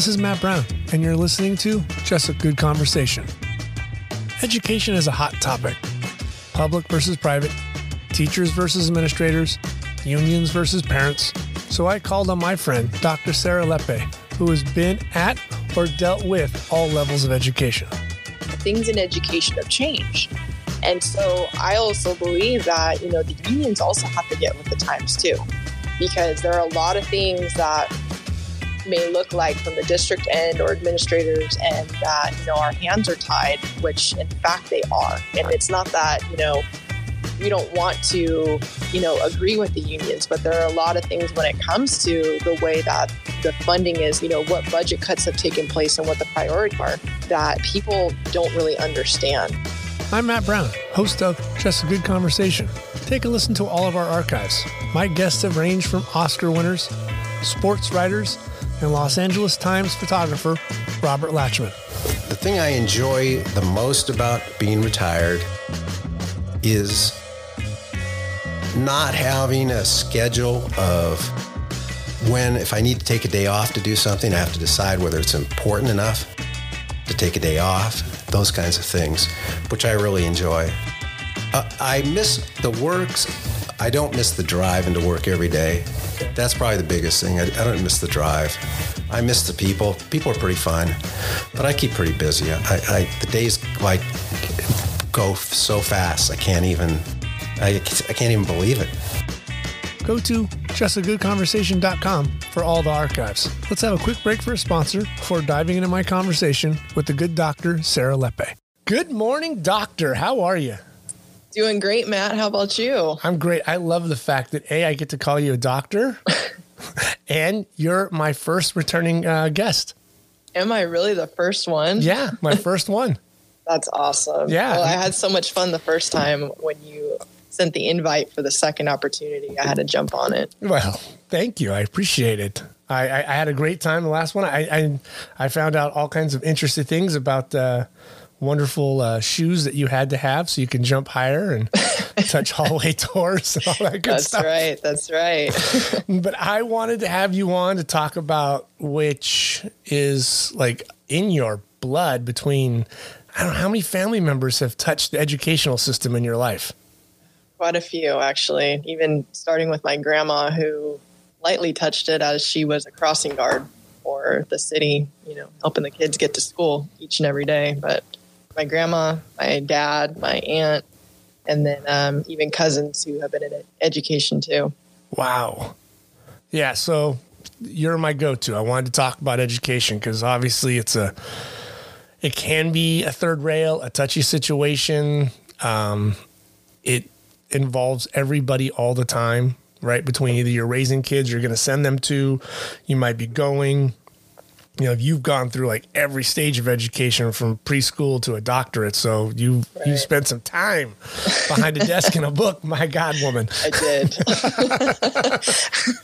This is Matt Brown, and you're listening to Just a Good Conversation. Education is a hot topic public versus private, teachers versus administrators, unions versus parents. So I called on my friend, Dr. Sarah Lepe, who has been at or dealt with all levels of education. Things in education have changed. And so I also believe that, you know, the unions also have to get with the times too, because there are a lot of things that may look like from the district end or administrators and that, you know, our hands are tied, which in fact they are. And it's not that, you know, we don't want to, you know, agree with the unions, but there are a lot of things when it comes to the way that the funding is, you know, what budget cuts have taken place and what the priorities are that people don't really understand. I'm Matt Brown, host of Just a Good Conversation. Take a listen to all of our archives. My guests have ranged from Oscar winners, sports writers, and Los Angeles Times photographer Robert Lachman. The thing I enjoy the most about being retired is not having a schedule of when, if I need to take a day off to do something, I have to decide whether it's important enough to take a day off, those kinds of things, which I really enjoy. Uh, I miss the works. I don't miss the drive into work every day. That's probably the biggest thing. I, I don't miss the drive. I miss the people. People are pretty fun, but I keep pretty busy. I, I the days like go so fast. I can't even. I, I can't even believe it. Go to justagoodconversation.com for all the archives. Let's have a quick break for a sponsor before diving into my conversation with the good doctor, Sarah Lepe. Good morning, doctor. How are you? Doing great, Matt. How about you? I'm great. I love the fact that A, I get to call you a doctor, and you're my first returning uh, guest. Am I really the first one? Yeah, my first one. That's awesome. Yeah. Well, I had so much fun the first time when you sent the invite for the second opportunity. I had to jump on it. Well, thank you. I appreciate it. I, I, I had a great time the last one. I, I, I found out all kinds of interesting things about uh, wonderful uh, shoes that you had to have so you can jump higher and touch hallway doors and all that good That's stuff. That's right. That's right. But I wanted to have you on to talk about which is like in your blood between I don't know how many family members have touched the educational system in your life. Quite a few, actually. Even starting with my grandma, who lightly touched it as she was a crossing guard for the city, you know, helping the kids get to school each and every day. But my grandma, my dad, my aunt, and then um, even cousins who have been in education too. Wow. Yeah, so you're my go-to. I wanted to talk about education because obviously it's a it can be a third rail, a touchy situation. Um, it involves everybody all the time, right? Between either you're raising kids, you're going to send them to, you might be going. You know, you've gone through like every stage of education from preschool to a doctorate, so you you spent some time behind a desk in a book. My God, woman! I did.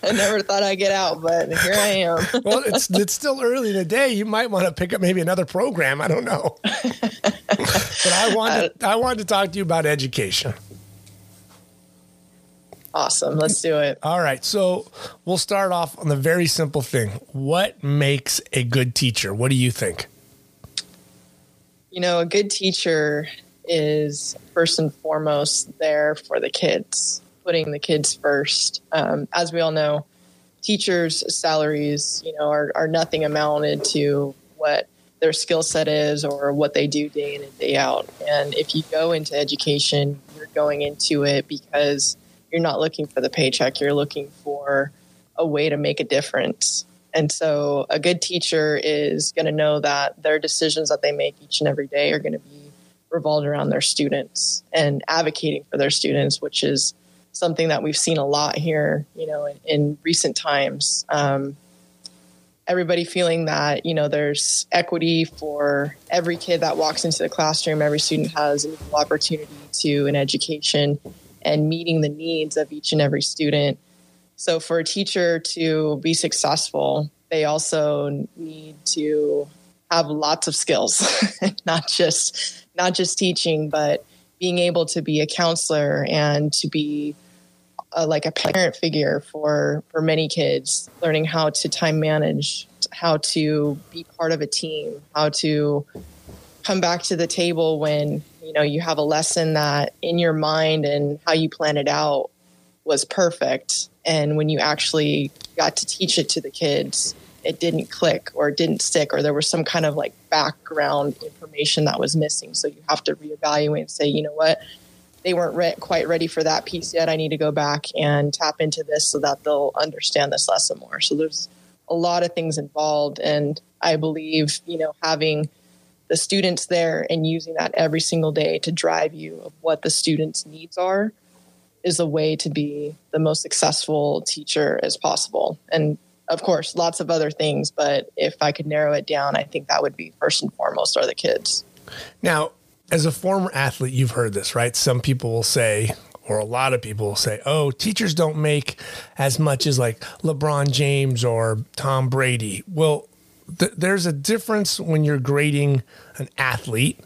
I never thought I'd get out, but here I am. well, it's it's still early in the day. You might want to pick up maybe another program. I don't know. but I wanted I wanted to talk to you about education. Awesome. Let's do it. All right. So we'll start off on the very simple thing. What makes a good teacher? What do you think? You know, a good teacher is first and foremost there for the kids, putting the kids first. Um, as we all know, teachers' salaries, you know, are, are nothing amounted to what their skill set is or what they do day in and day out. And if you go into education, you're going into it because you're not looking for the paycheck, you're looking for a way to make a difference. And so a good teacher is going to know that their decisions that they make each and every day are going to be revolved around their students and advocating for their students, which is something that we've seen a lot here, you know, in, in recent times. Um, everybody feeling that, you know, there's equity for every kid that walks into the classroom, every student has an opportunity to an education and meeting the needs of each and every student. So, for a teacher to be successful, they also need to have lots of skills, not just not just teaching, but being able to be a counselor and to be a, like a parent figure for for many kids, learning how to time manage, how to be part of a team, how to come back to the table when you know you have a lesson that in your mind and how you plan it out was perfect. And when you actually got to teach it to the kids it didn't click or it didn't stick or there was some kind of like background information that was missing. So you have to reevaluate and say you know what? They weren't re- quite ready for that piece yet. I need to go back and tap into this so that they'll understand this lesson more. So there's a lot of things involved. And i believe you know having the students there and using that every single day to drive you of what the students' needs are is a way to be the most successful teacher as possible. And of course, lots of other things, but if I could narrow it down, I think that would be first and foremost are the kids. Now, as a former athlete, you've heard this, right? Some people will say, or a lot of people will say, oh, teachers don't make as much as like LeBron James or Tom Brady. Well, th- there's a difference when you're grading an athlete,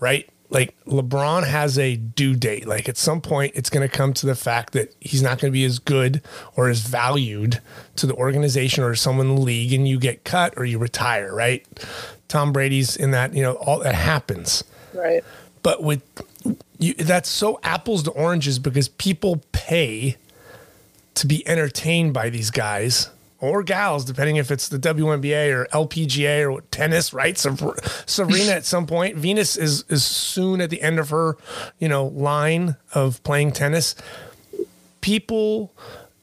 right? Like LeBron has a due date. Like at some point, it's going to come to the fact that he's not going to be as good or as valued to the organization or someone in the league, and you get cut or you retire, right? Tom Brady's in that, you know, all that happens. Right. But with you, that's so apples to oranges because people pay to be entertained by these guys or gals, depending if it's the WNBA or LPGA or tennis, right? Serena at some point, Venus is is soon at the end of her, you know, line of playing tennis. People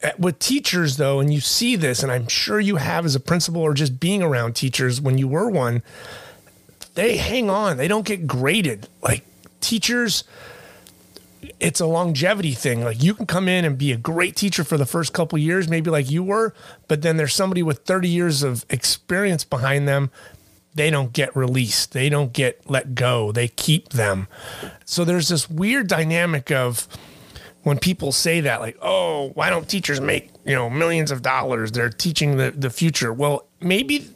eh, with teachers though, and you see this, and I'm sure you have as a principal or just being around teachers when you were one, they hang on. They don't get graded. Like teachers it's a longevity thing. Like you can come in and be a great teacher for the first couple years, maybe like you were, but then there's somebody with 30 years of experience behind them. They don't get released. They don't get let go. They keep them. So there's this weird dynamic of when people say that, like, oh, why don't teachers make, you know, millions of dollars? They're teaching the, the future. Well, maybe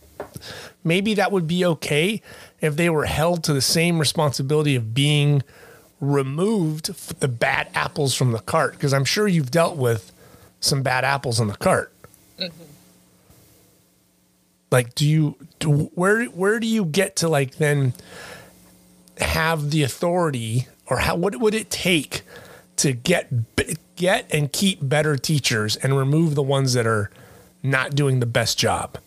maybe that would be okay if they were held to the same responsibility of being removed the bad apples from the cart because I'm sure you've dealt with some bad apples in the cart. Mm-hmm. Like, do you do, where where do you get to like then have the authority or how what would it take to get get and keep better teachers and remove the ones that are not doing the best job?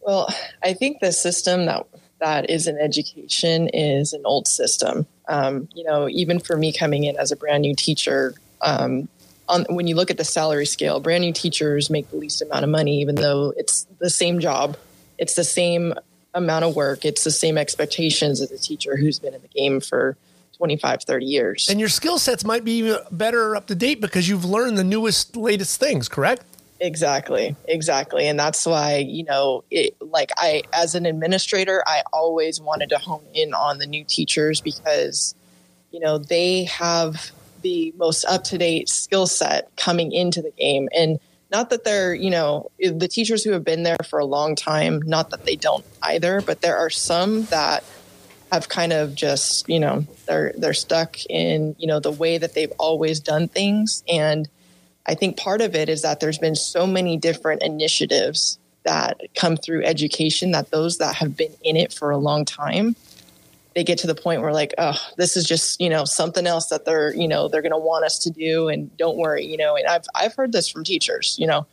Well, I think the system that that is in education is an old system. Um, you know, even for me coming in as a brand new teacher, um, on, when you look at the salary scale, brand new teachers make the least amount of money, even though it's the same job, it's the same amount of work, it's the same expectations as a teacher who's been in the game for 25, 30 years. And your skill sets might be better up to date because you've learned the newest, latest things, correct? Exactly, exactly. And that's why, you know, it, like I, as an administrator, I always wanted to hone in on the new teachers because, you know, they have the most up to date skill set coming into the game. And not that they're, you know, the teachers who have been there for a long time, not that they don't either, but there are some that have kind of just, you know, they're, they're stuck in, you know, the way that they've always done things. And, I think part of it is that there's been so many different initiatives that come through education that those that have been in it for a long time they get to the point where like oh this is just you know something else that they're you know they're going to want us to do and don't worry you know? And i've i've heard this from teachers you know?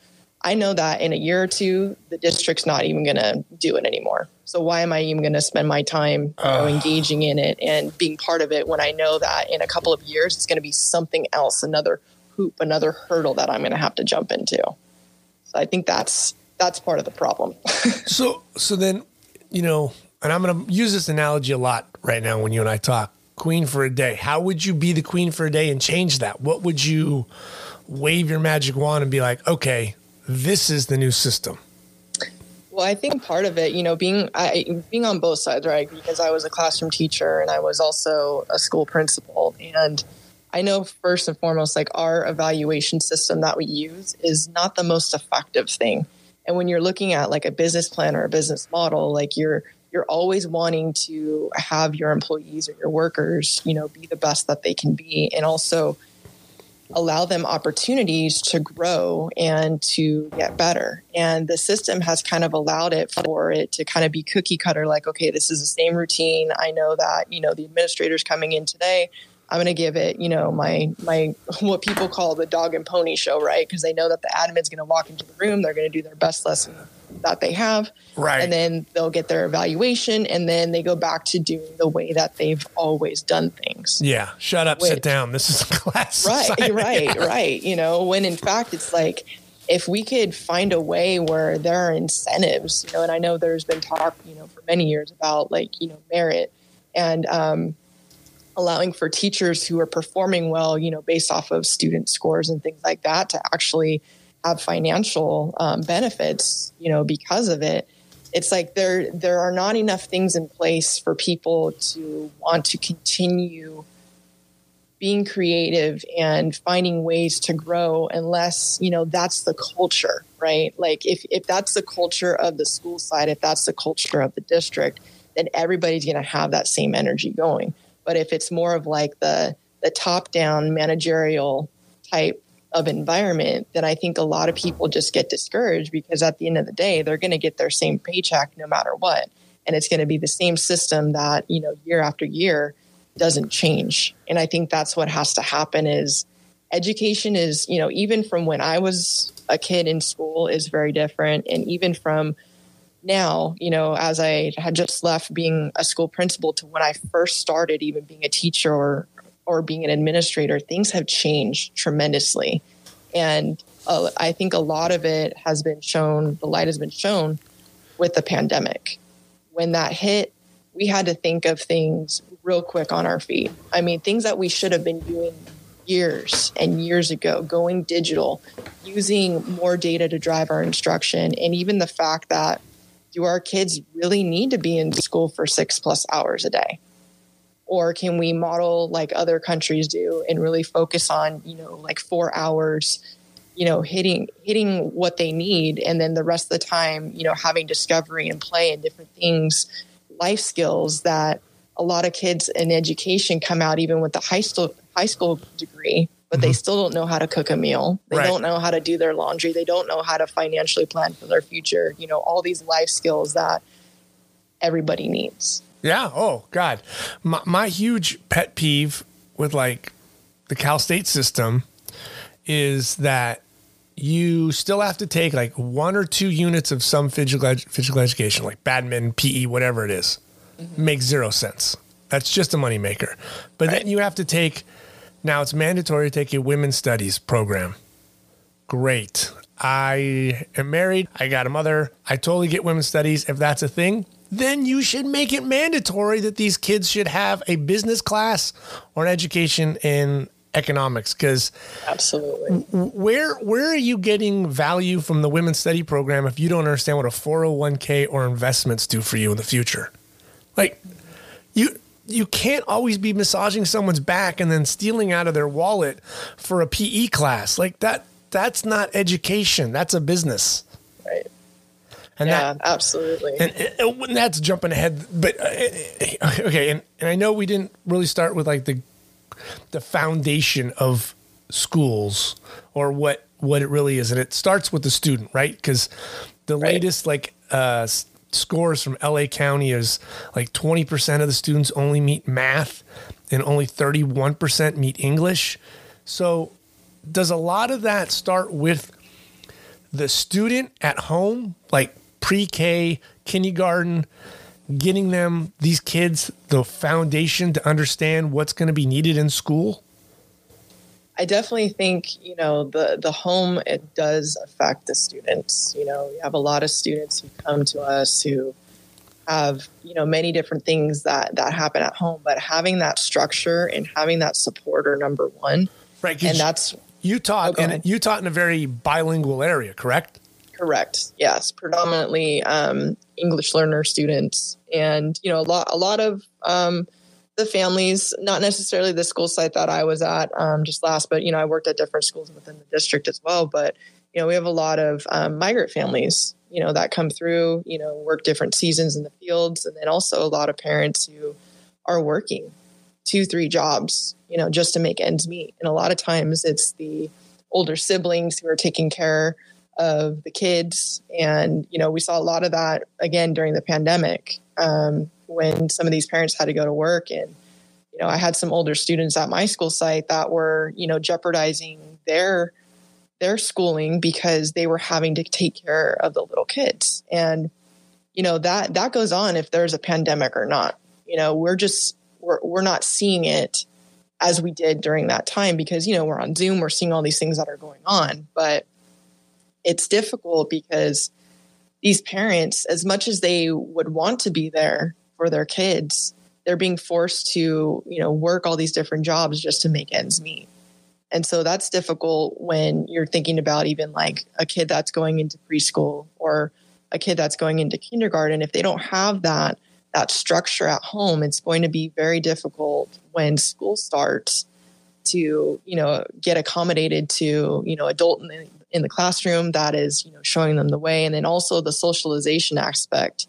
I know that in a year or two the district's not even going to do it anymore. So why am i even going to spend my time you know, engaging in it and being part of it when i know that in a couple of years it's going to be something else another hoop, another hurdle that I'm going to have to jump into. So I think that's that's part of the problem. so so then, you know, and I'm going to use this analogy a lot right now when you and I talk. Queen for a day. How would you be the queen for a day and change that? What would you wave your magic wand and be like, okay, this is the new system? Well, I think part of it, you know, being I, being on both sides, right? Because I was a classroom teacher and I was also a school principal, and I know first and foremost, like our evaluation system that we use is not the most effective thing. And when you're looking at like a business plan or a business model, like you're you're always wanting to have your employees or your workers, you know, be the best that they can be, and also allow them opportunities to grow and to get better. And the system has kind of allowed it for it to kind of be cookie cutter like, okay, this is the same routine. I know that, you know, the administrator's coming in today. I'm going to give it, you know, my my what people call the dog and pony show, right? Because they know that the admin's going to walk into the room, they're going to do their best lesson that they have, right? And then they'll get their evaluation, and then they go back to doing the way that they've always done things. Yeah, shut up, Which, sit down. This is a class. Right, assignment. right, yeah. right. You know, when in fact it's like if we could find a way where there are incentives, you know, and I know there's been talk, you know, for many years about like you know merit and um, allowing for teachers who are performing well, you know, based off of student scores and things like that to actually have financial um, benefits, you know, because of it. It's like there there are not enough things in place for people to want to continue being creative and finding ways to grow unless you know that's the culture right like if, if that's the culture of the school side if that's the culture of the district then everybody's going to have that same energy going but if it's more of like the the top down managerial type of environment, then I think a lot of people just get discouraged because at the end of the day, they're going to get their same paycheck no matter what. And it's going to be the same system that, you know, year after year doesn't change. And I think that's what has to happen is education is, you know, even from when I was a kid in school is very different. And even from now, you know, as I had just left being a school principal to when I first started even being a teacher or or being an administrator, things have changed tremendously. And uh, I think a lot of it has been shown, the light has been shown with the pandemic. When that hit, we had to think of things real quick on our feet. I mean, things that we should have been doing years and years ago, going digital, using more data to drive our instruction, and even the fact that do our kids really need to be in school for six plus hours a day? Or can we model like other countries do and really focus on, you know, like four hours, you know, hitting hitting what they need and then the rest of the time, you know, having discovery and play and different things, life skills that a lot of kids in education come out even with the high school high school degree but mm-hmm. they still don't know how to cook a meal. They right. don't know how to do their laundry. They don't know how to financially plan for their future. You know, all these life skills that everybody needs. Yeah. Oh God, my, my huge pet peeve with like the Cal State system is that you still have to take like one or two units of some physical, physical education, like badminton, PE, whatever it is. Mm-hmm. Makes zero sense. That's just a moneymaker. But right. then you have to take now it's mandatory to take a women's studies program. Great. I am married. I got a mother. I totally get women's studies. If that's a thing, then you should make it mandatory that these kids should have a business class or an education in economics because absolutely where where are you getting value from the women's study program if you don't understand what a 401k or investments do for you in the future like you you can't always be massaging someone's back and then stealing out of their wallet for a PE class. Like that that's not education. That's a business. Right. And yeah, that, absolutely. And, and, that's jumping ahead, but uh, okay. And, and I know we didn't really start with like the the foundation of schools or what what it really is, and it starts with the student, right? Because the right. latest like uh, scores from LA County is like 20% of the students only meet math and only 31% meet English. So, does a lot of that start with the student at home, like pre K, kindergarten, getting them, these kids, the foundation to understand what's going to be needed in school? I definitely think you know the the home it does affect the students. You know, we have a lot of students who come to us who have you know many different things that that happen at home, but having that structure and having that support are number one. Right, and that's you taught okay. and you taught in a very bilingual area, correct? Correct. Yes, predominantly um, English learner students, and you know a lot a lot of um, the families, not necessarily the school site that I was at um, just last, but you know, I worked at different schools within the district as well. But you know, we have a lot of um, migrant families, you know, that come through, you know, work different seasons in the fields, and then also a lot of parents who are working. two, three jobs, you know, just to make ends meet. And a lot of times it's the older siblings who are taking care of the kids. And, you know, we saw a lot of that again during the pandemic um, when some of these parents had to go to work. And, you know, I had some older students at my school site that were, you know, jeopardizing their their schooling because they were having to take care of the little kids. And, you know, that that goes on if there's a pandemic or not. You know, we're just we're we're not seeing it as we did during that time because, you know, we're on Zoom, we're seeing all these things that are going on. But it's difficult because these parents, as much as they would want to be there for their kids, they're being forced to, you know, work all these different jobs just to make ends meet. And so that's difficult when you're thinking about even like a kid that's going into preschool or a kid that's going into kindergarten. If they don't have that that structure at home, it's going to be very difficult when school starts to, you know, get accommodated to, you know, adult in the, in the classroom that is, you know, showing them the way. And then also the socialization aspect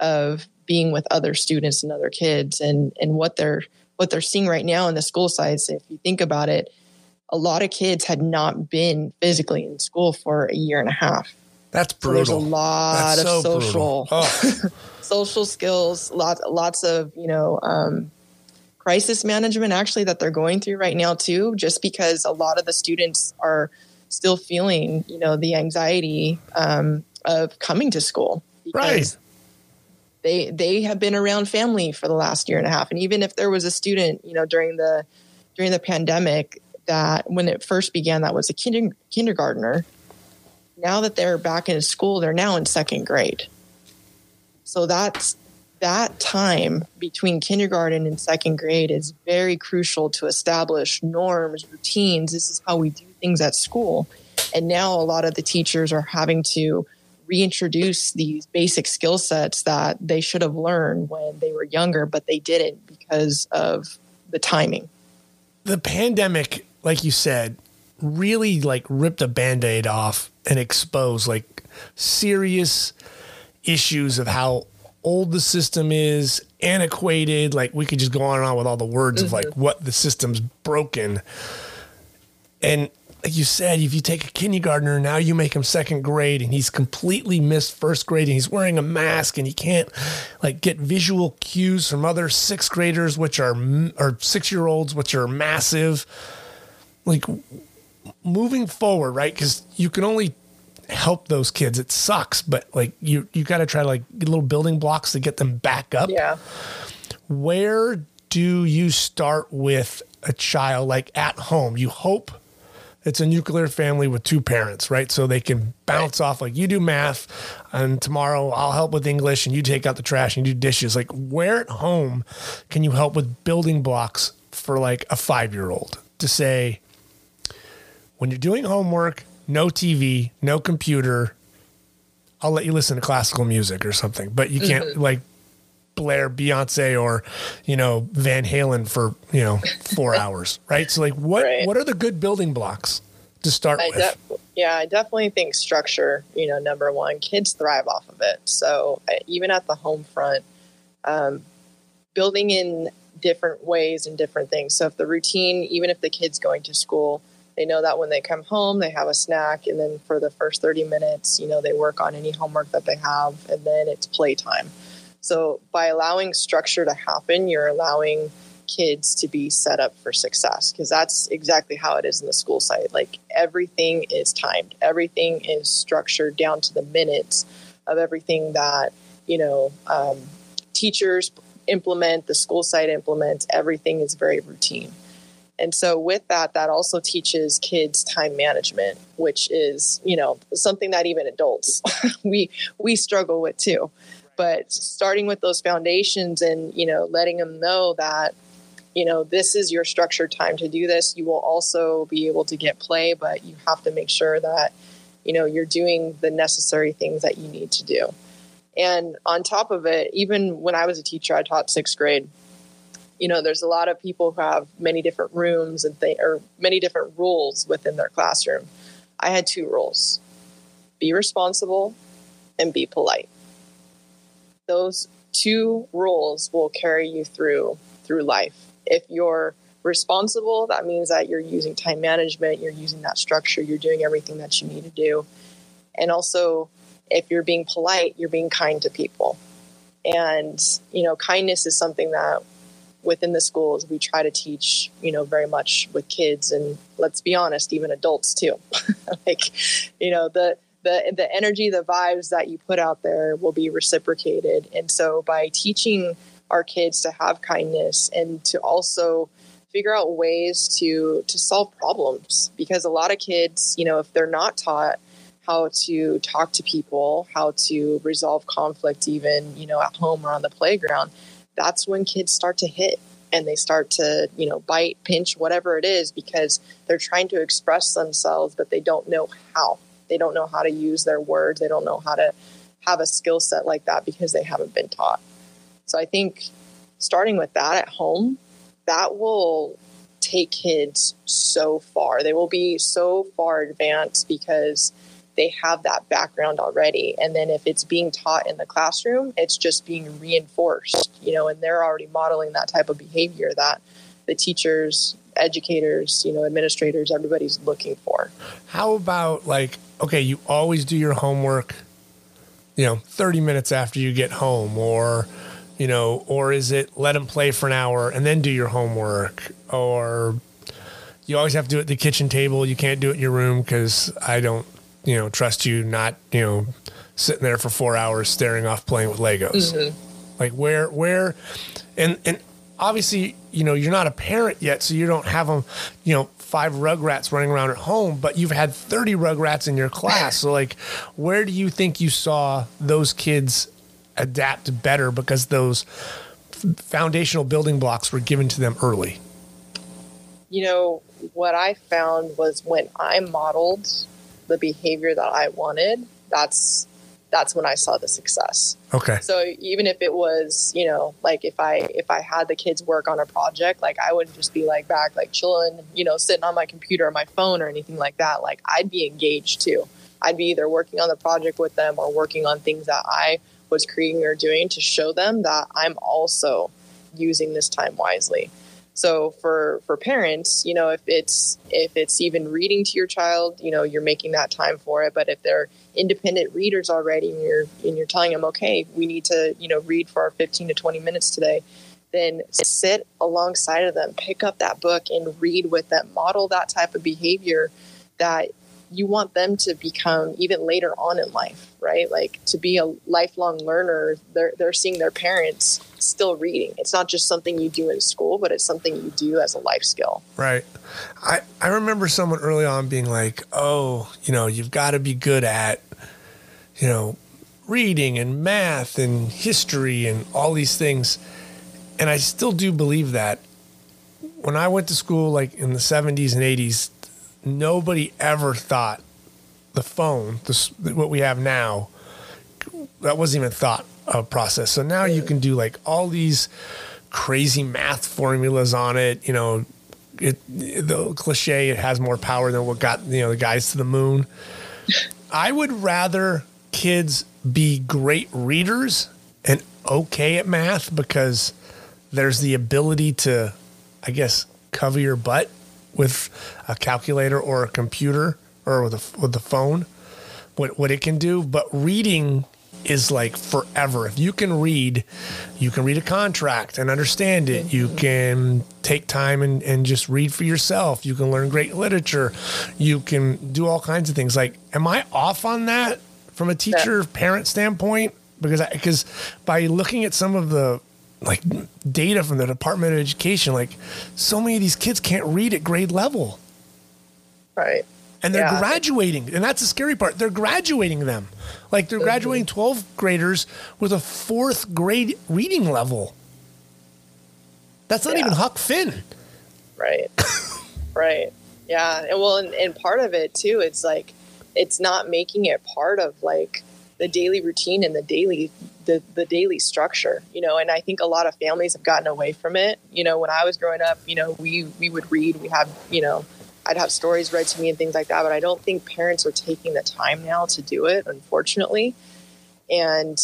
of being with other students and other kids and, and what they're, what they're seeing right now in the school sites. If you think about it, a lot of kids had not been physically in school for a year and a half. That's brutal. So there's a lot That's of so social Oh, social skills, lots lots of you know um, crisis management actually that they're going through right now too. Just because a lot of the students are still feeling you know the anxiety um, of coming to school right. They they have been around family for the last year and a half. And even if there was a student you know during the during the pandemic that when it first began that was a kinder, kindergartner now that they're back in school they're now in second grade. So that's that time between kindergarten and second grade is very crucial to establish norms routines. This is how we do things at school. And now a lot of the teachers are having to reintroduce these basic skill sets that they should have learned when they were younger, but they didn't because of the timing. the pandemic, like you said, really like ripped a band-aid off and exposed like serious issues of how old the system is, antiquated. Like we could just go on and on with all the words of like mm-hmm. what the system's broken. And like you said, if you take a kindergartner now, you make him second grade, and he's completely missed first grade, and he's wearing a mask, and he can't like get visual cues from other sixth graders, which are or six year olds, which are massive. Like moving forward, right? Because you can only help those kids. It sucks, but like you you got to try to like get little building blocks to get them back up Yeah. where do you start with a child like at home? You hope it's a nuclear family with two parents, right? So they can bounce off like you do math and tomorrow I'll help with English and you take out the trash and you do dishes. Like where at home can you help with building blocks for like a 5-year-old to say when you're doing homework, no TV, no computer, I'll let you listen to classical music or something, but you can't mm-hmm. like blare Beyonce or you know Van Halen for you know four hours, right? So like, what Right. what are the good building blocks to start I with? yeah, I definitely think structure, you know, number one, kids thrive off of it. So even at the home front, um, building in different ways and different things. So if the routine, even if the kid's going to school, they know that when they come home, they have a snack. And then for the first 30 minutes, you know, they work on any homework that they have. And then it's playtime. So by allowing structure to happen, you're allowing kids to be set up for success because that's exactly how it is in the school site. Like everything is timed, everything is structured down to the minutes of everything that, you know, um, teachers implement, the school site implements, everything is very routine. And so with that, that also teaches kids time management, which is, you know, something that even adults we we struggle with too. But starting with those foundations and, you know, letting them know that, you know, this is your structured time to do this. You will also be able to get play, but you have to make sure that, you know, you're doing the necessary things that you need to do. And on top of it, even when I was a teacher, I taught sixth grade. You know, there's a lot of people who have many different rooms and they or many different rules within their classroom. I had two rules: be responsible and be polite. Those two rules will carry you through through life if you're responsible, that means that you're using time management, you're using that structure, you're doing everything that you need to do. And also, if you're being polite, you're being kind to people. And, you know, kindness is something that within the schools we try to teach, you know, very much with kids and let's be honest, even adults too. like, you know, the the the energy, the vibes that you put out there will be reciprocated. And so by teaching our kids to have kindness and to also figure out ways to to solve problems because a lot of kids, you know, if they're not taught how to talk to people, how to resolve conflict even, you know, at home or on the playground, that's when kids start to hit and they start to, you know, bite, pinch, whatever it is because they're trying to express themselves but they don't know how. They don't know how to use their words. They don't know how to have a skill set like that because they haven't been taught. So I think starting with that at home, that will take kids so far. They will be so far advanced because they have that background already. And then if it's being taught in the classroom, it's just being reinforced, you know, and they're already modeling that type of behavior that the teachers, educators, you know, administrators, everybody's looking for. How about like, okay, you always do your homework, you know, 30 minutes after you get home or, you know, or is it let them play for an hour and then do your homework or you always have to do it at the kitchen table. You can't do it in your room because I don't, you know, trust you not, you know, sitting there for four hours staring off playing with Legos. Mm-hmm. Like where, where, and, and obviously, you know, you're not a parent yet, so you don't have them, you know, five rugrats running around at home, but you've had 30 rugrats in your class. So, like, where do you think you saw those kids adapt better because those foundational building blocks were given to them early? You know, what I found was when I modeled the behavior that I wanted, that's that's when I saw the success. Okay. So even if it was, you know, like if I if I had the kids work on a project, like I wouldn't just be like back like chilling, you know, sitting on my computer or my phone or anything like that. Like I'd be engaged too. I'd be either working on the project with them or working on things that I was creating or doing to show them that I'm also using this time wisely. So for for parents, you know, if it's if it's even reading to your child, you know, you're making that time for it. But if they're independent readers already, and you're and you're telling them, okay, we need to, you know, read for our 15 to 20 minutes today, then sit alongside of them, pick up that book and read with them, model that type of behavior that you want them to become even later on in life, right? Like to be a lifelong learner, they're, they're seeing their parents still reading. It's not just something you do in school, but it's something you do as a life skill. Right. I, I remember someone early on being like, oh, you know, you've got to be good at, you know, reading and math and history and all these things. And I still do believe that. When I went to school, like in the 70s and 80s, nobody ever thought the phone, this, what we have now, that wasn't even thought of process. So now you can do like all these crazy math formulas on it. You know, it, the cliche, it has more power than what got, you know, the guys to the moon. I would rather kids be great readers and okay at math because there's the ability to, I guess, cover your butt with a calculator or a computer or with a, with the phone, what, what it can do. But reading is like forever. If you can read, you can read a contract and understand it. You can take time and, and just read for yourself. You can learn great literature. You can do all kinds of things. Like, am I off on that from a teacher parent standpoint? Because because by looking at some of the like data from the Department of Education. Like so many of these kids can't read at grade level. Right. And they're yeah. graduating. And that's the scary part. They're graduating them. Like they're mm-hmm. graduating 12th graders with a fourth grade reading level. That's not yeah. even Huck Finn. Right. right. Yeah. And well, and, and part of it too, it's like, it's not making it part of like the daily routine and the daily the, the daily structure you know and i think a lot of families have gotten away from it. You know when i was growing up you know we we would read we have you know i'd have stories read to me and things like that but i don't think parents are taking the time now to do it unfortunately. And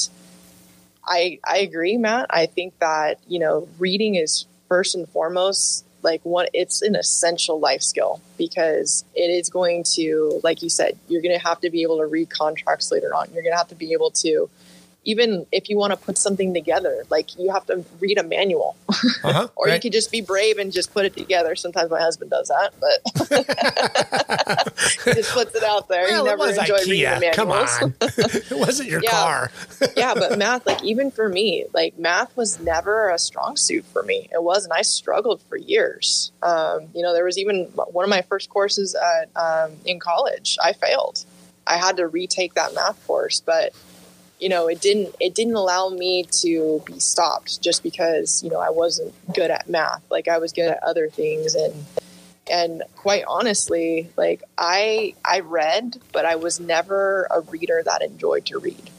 i i agree matt. I think that you know reading is first and foremost, like what it's an essential life skill because it is going to, like you said, you're going to have to be able to read contracts later on. You're going to have to be able to even if you want to put something together, like you have to read a manual, uh-huh, or right. you could just be brave and just put it together. Sometimes my husband does that, but he just puts it out there. Well, he never enjoyed IKEA. reading the Come on, it wasn't your yeah. car. yeah, but math, like even for me, like math was never a strong suit for me. It was, and I struggled for years. Um, you know, there was even one of my first courses at, um, in college. I failed. I had to retake that math course, but you know it didn't it didn't allow me to be stopped just because you know I wasn't good at math. Like I was good at other things. And and quite honestly like I I read but I was never a reader that enjoyed to read.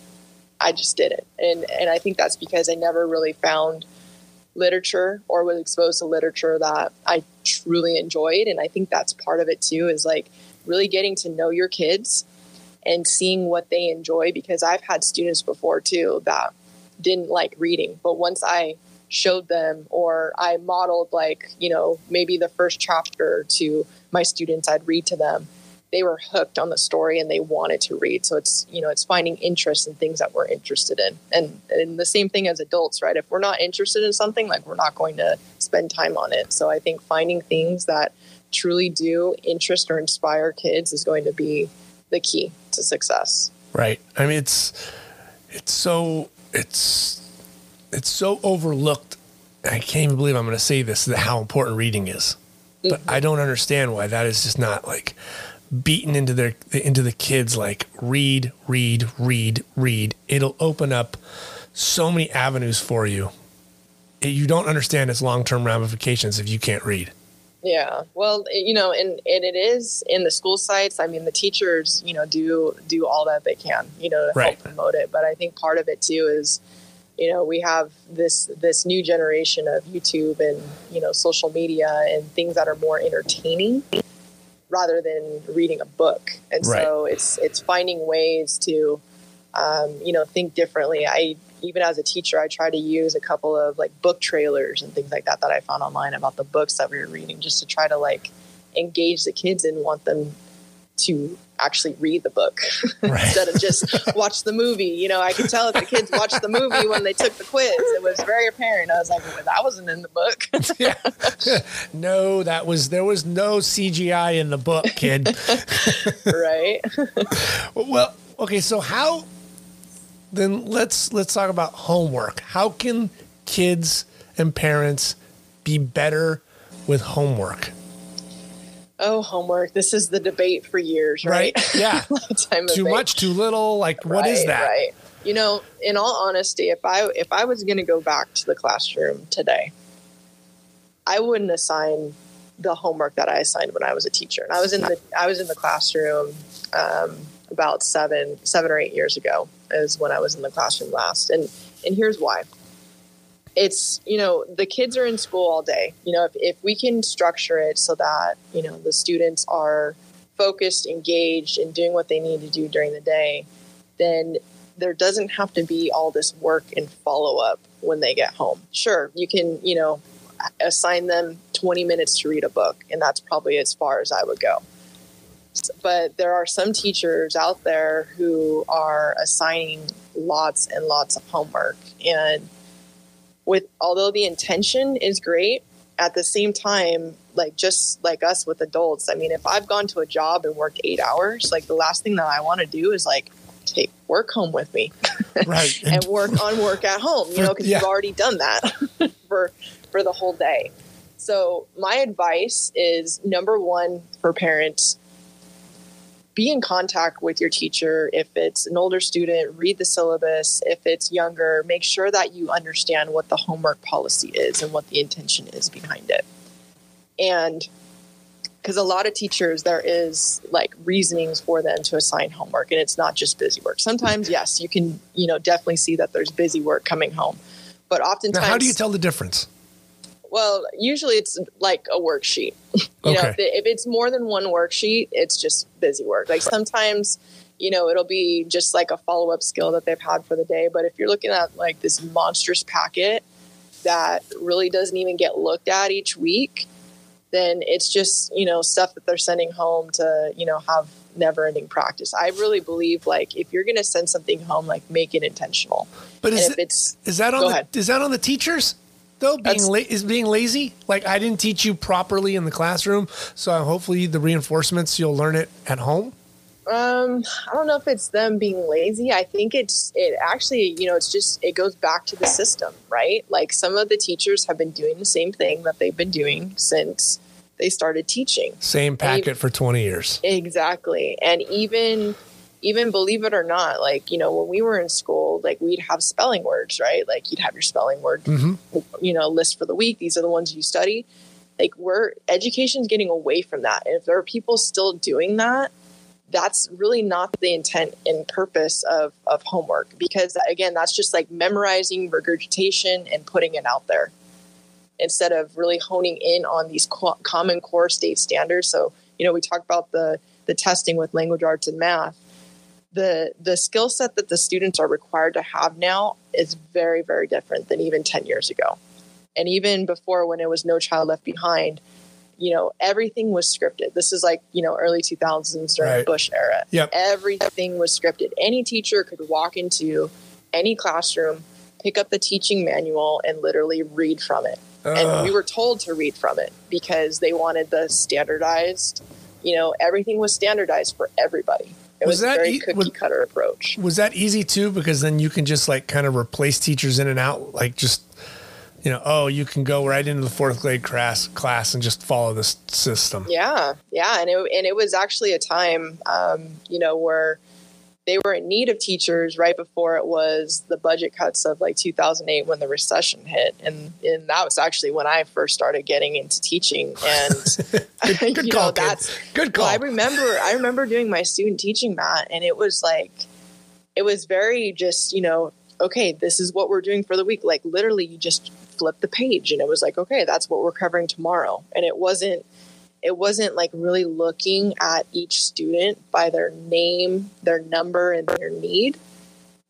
I just did it and and I think that's because I never really found literature or was exposed to literature that I truly enjoyed. And I think that's part of it too is like really getting to know your kids and seeing what they enjoy because I've had students before too that didn't like reading, but once I showed them or I modeled like, you know, maybe the first chapter to my students, I'd read to them. They were hooked on the story and they wanted to read. So it's, you know, it's finding interest in things that we're interested in. And and the same thing as adults, right? If we're not interested in something, like we're not going to spend time on it. So I think finding things that truly do interest or inspire kids is going to be the key to success. Right. I mean, it's it's so it's it's so overlooked. I can't even believe I'm going to say this. How important reading is, but mm-hmm. I don't understand why that is just not like beaten into their into the kids. Like read, read, read, read. It'll open up so many avenues for you. You don't understand its long term ramifications if you can't read. Yeah. Well, you know, and, and it is in the school sites. I mean, the teachers, you know, do do all that they can, you know, to right. help promote it. But I think part of it too is, you know, we have this this new generation of YouTube and you know social media and things that are more entertaining rather than reading a book. And right. so it's it's finding ways to, um, you know, think differently. I even as a teacher, I try to use a couple of like book trailers and things like that that I found online about the books that we were reading, just to try to like engage the kids and want them to actually read the book right. instead of just watch the movie. You know, I could tell if the kids watched the movie when they took the quiz. It was very apparent. I was like, well, that wasn't in the book. yeah. No, that was there was no CGI in the book, kid. right. well, okay, so how then let's let's talk about homework. How can kids and parents be better with homework? Oh, homework. This is the debate for years, right? right? Yeah. too much, too little. Like, what right, is that? Right. You know, in all honesty, if I if I was going to go back to the classroom today, I wouldn't assign the homework that I assigned when I was a teacher. And I was in the I was in the classroom um, about seven seven or eight years ago is when I was in the classroom last. And and here's why. It's, you know, the kids are in school all day. You know, if, if we can structure it so that, you know, the students are focused, engaged, and doing what they need to do during the day, then there doesn't have to be all this work and follow up when they get home. Sure, you can, you know, assign them 20 minutes to read a book, and that's probably as far as I would go but there are some teachers out there who are assigning lots and lots of homework. And with although the intention is great, at the same time, like just like us with adults, I mean, if I've gone to a job and worked eight hours, like the last thing that I want to do is like take work home with me, right, and work on work at home, you know, because yeah. you've already done that for for the whole day. So my advice is number one for parents be in contact with your teacher. If it's an older student, read the syllabus. If it's younger, make sure that you understand what the homework policy is and what the intention is behind it. And because a lot of teachers, there is like reasonings for them to assign homework, and it's not just busy work. Sometimes, yes, you can, you know, definitely see that there's busy work coming home, but oftentimes, now, how do you tell the difference? Well, usually it's like a worksheet. You okay. know, if, if it's more than one worksheet, it's just busy work. Like sometimes, you know, it'll be just like a follow up skill that they've had for the day. But if you're looking at like this monstrous packet, that really doesn't even get looked at each week, then it's just, you know, stuff that they're sending home to, you know, have never ending practice. I really believe like if you're going to send something home, like make it intentional. But is, it, it's- is that on the, ahead. is that on the teachers though? Being That's- la- is being lazy? Like I didn't teach you properly in the classroom, so hopefully the reinforcements you'll learn it at home. Um, I don't know if it's them being lazy. I think it's it actually, you know, it's just it goes back to the system, right? Like some of the teachers have been doing the same thing that they've been doing since they started teaching. Same packet for 20 years. Exactly. And even even believe it or not, like, you know, when we were in school, like we'd have spelling words, right? Like you'd have your spelling word, Mhm. you know, list for the week. These are the ones you study. Like we're education's getting away from that. And if there are people still doing that, that's really not the intent and purpose of, of homework because again that's just like memorizing regurgitation and putting it out there instead of really honing in on these co- common core state standards so you know we talk about the the testing with language arts and math the the skill set that the students are required to have now is very very different than even 10 years ago. And even before when it was no child left behind you know everything was scripted. This is like you know early 2000s during Right. bush era. Yep. everything was scripted. Any teacher could walk into any classroom pick up the teaching manual and literally read from it. And we were told to read from it because they wanted the standardized you know everything was standardized for everybody it Was was, that very e- cookie was- cutter approach Was that easy too? Because then you can just like kind of replace teachers in and out, like just you know, oh, you can go right into the fourth grade class class and just follow this system. Yeah, yeah, and it and it was actually a time, um, you know, where they were in need of teachers right before it was the budget cuts of like 2008 when the recession hit, and and that was actually when I first started getting into teaching, and Good you call, know that's Good well, call. I remember I remember doing my student teaching Matt, and it was like it was very just you know okay this is what we're doing for the week. Like literally you just flip the page and it was like okay that's what we're covering tomorrow. And it wasn't it wasn't like really looking at each student by their name their number and their need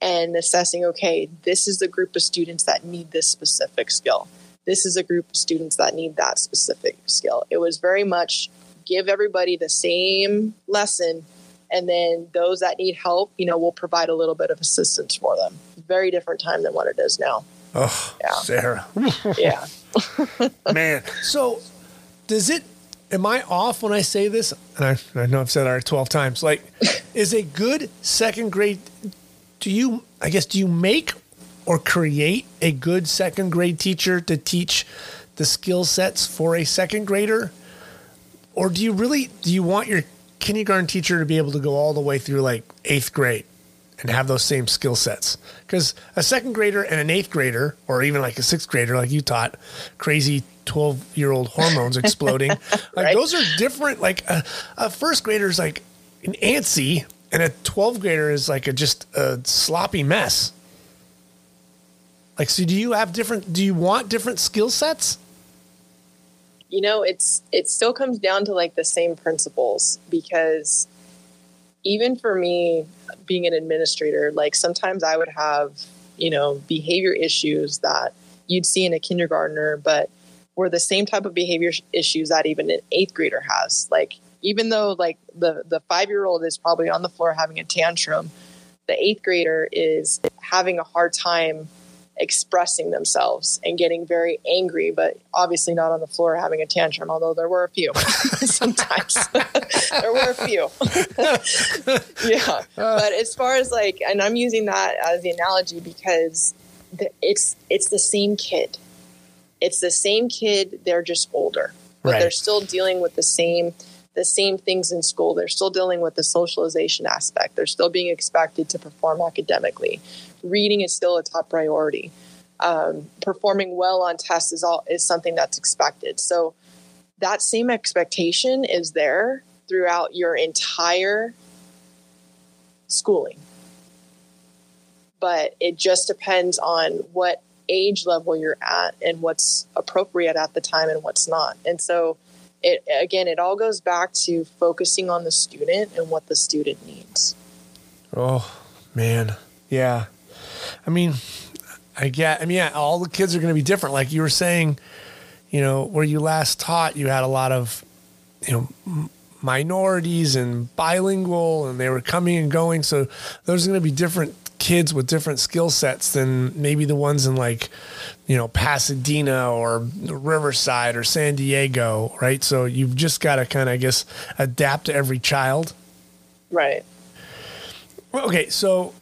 and assessing okay this is the group of students that need this specific skill this is a group of students that need that specific skill it was very much give everybody the same lesson and then those that need help you know we'll provide a little bit of assistance for them very different time than what it is now oh, Yeah. Sarah, yeah man. So, does it? Am I off when I say this? And I, I know I've said it twelve times. Like, is a good second grade? Do you? I guess do you make or create a good second grade teacher to teach the skill sets for a second grader, or do you really do you want your kindergarten teacher to be able to go all the way through like eighth grade? and have those same skill sets. Because a second grader and an eighth grader, or even like a sixth grader, like you taught, crazy 12 year old hormones exploding, like Right. those are different. Like a, a first grader is like an antsy, and a 12 grader is like a just a sloppy mess. Like, so do you have different, do you want different skill sets? you know it's it still comes down to like the same principles because even for me being an administrator like sometimes i would have you know behavior issues that you'd see in a kindergartner but were the same type of behavior issues that even an eighth grader has like even though like the the five year old is probably on the floor having a tantrum the eighth grader is having a hard time expressing themselves and getting very angry, but obviously not on the floor having a tantrum, although there were a few sometimes. there were a few. yeah. But as far as like, and I'm using that as the analogy because the, it's it's the same kid. It's the same kid, they're just older. But Right. they're still dealing with the same the same things in school. They're still dealing with the socialization aspect. They're still being expected to perform academically. Reading is still a top priority. Um, performing well on tests is all is something that's expected. So that same expectation is there throughout your entire schooling. But it just depends on what age level you're at and what's appropriate at the time and what's not. And so it again it all goes back to focusing on the student and what the student needs. Oh man, yeah. I mean, I get. I mean, yeah, all the kids are going to be different. Like you were saying, you know, where you last taught, you had a lot of, you know, minorities and bilingual, and they were coming and going. So there's going to be different kids with different skill sets than maybe the ones in like, you know, Pasadena or Riverside or San Diego, right? So you've just got to kind of, I guess, adapt to every child. Right. Okay, so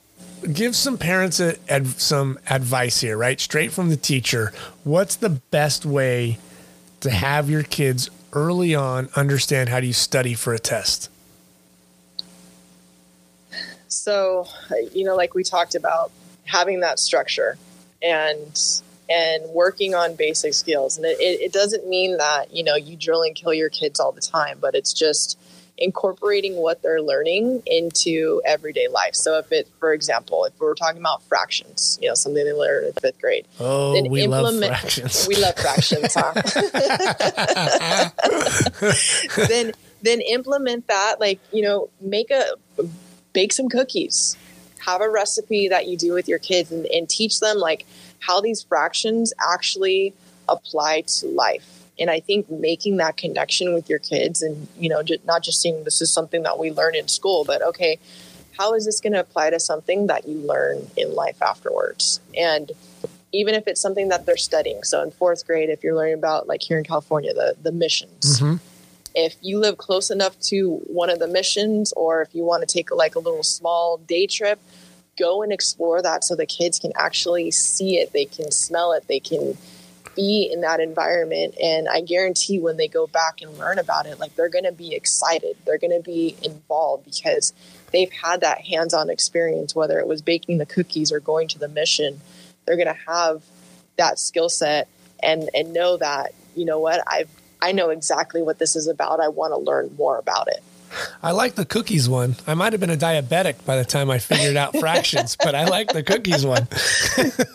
give some parents a, ad, some advice here, right? Straight from the teacher. What's the best way to have your kids early on understand how do you study for a test? So, you know, like we talked about, having that structure and and working on basic skills. And it, it doesn't mean that, you know, you drill and kill your kids all the time, but it's just incorporating what they're learning into everyday life. So if it, for example, if we're talking about fractions, you know, something they learn in fifth grade. Oh, then we love fractions. We love fractions, huh? then then implement that, like, you know, make a bake some cookies. Have a recipe that you do with your kids and, and teach them like how these fractions actually apply to life and i think making that connection with your kids and you know just, not just seeing this is something that we learn in school but okay how is this going to apply to something that you learn in life afterwards and even if it's something that they're studying so in fourth grade if you're learning about like here in california the the missions mm-hmm. If you live close enough to one of the missions or if you want to take like a little small day trip go and explore that so the kids can actually see it they can smell it they can be in that environment. And i guarantee when they go back and learn about it like they're going to be excited they're going to be involved because they've had that hands-on experience whether it was baking the cookies or going to the mission they're going to have that skill set and and know that you know what i've i know exactly what this is about. I want to learn more about it I like the cookies one. I might have been a diabetic by the time I figured out fractions, but I like the cookies one.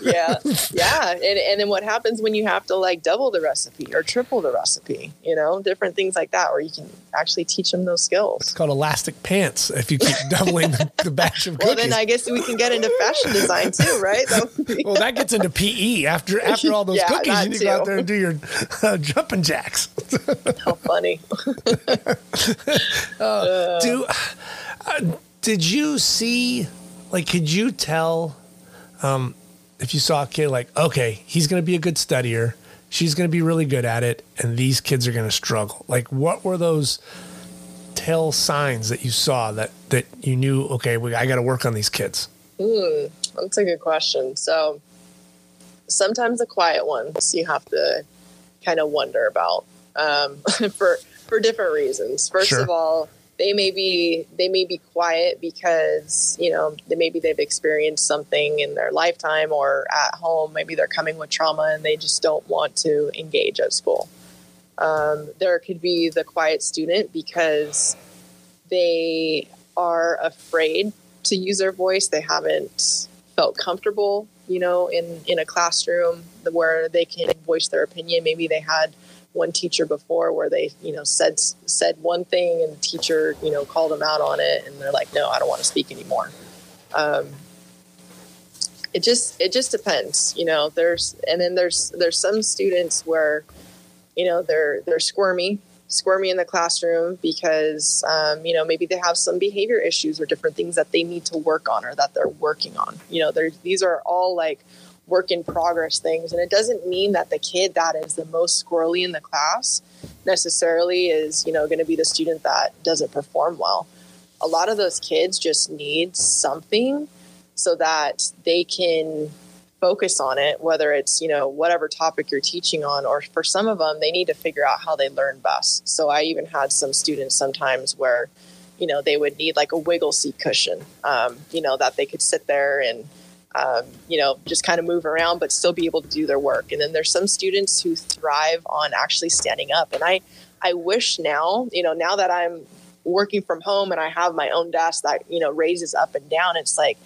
yeah. Yeah. And, and then what happens when you have to like double the recipe or triple the recipe, you know, different things like that, where you can actually teach them those skills. It's called elastic pants if you keep doubling the, the, batch of cookies. Well, then I guess we can get into fashion design too, right? That well, that gets into PE after after all those yeah, cookies. You need to go out there and do your uh, jumping jacks. How funny. Uh, do uh, did you see like could you tell um, if you saw a kid like okay he's going to be a good studier she's going to be really good at it and these kids are going to struggle? Like what were those tell signs that you saw that that you knew okay we, i got to work on these kids? Mm, that's a good question. So sometimes the quiet ones you have to kind of wonder about um, for for different reasons. First sure. of all they may be they may be quiet because you know they, maybe they've experienced something in their lifetime or at home. Maybe they're coming with trauma and they just don't want to engage at school. Um, there could be the quiet student because they are afraid to use their voice. They haven't felt comfortable you know in in a classroom where they can voice their opinion. Maybe they had one teacher before where they you know said said one thing and the teacher you know called them out on it and they're like no i don't want to speak anymore. Um, it just it just depends you know there's and then there's there's some students where you know they're they're squirmy squirmy in the classroom because um, you know maybe they have some behavior issues or different things that they need to work on or that they're working on. You know these are all like work in progress things. And it doesn't mean that the kid that is the most squirrely in the class necessarily is, you know, going to be the student that doesn't perform well. A lot of those kids just need something so that they can focus on it, whether it's, you know, whatever topic you're teaching on, or for some of them, they need to figure out how they learn best. So I even had some students sometimes where, you know, they would need like a wiggle seat cushion, um, you know, that they could sit there and, um, you know, just kind of move around, but still be able to do their work. And then there's some students who thrive on actually standing up. And I, I wish now, you know, now that I'm working from home and I have my own desk that, you know, raises up and down, it's like,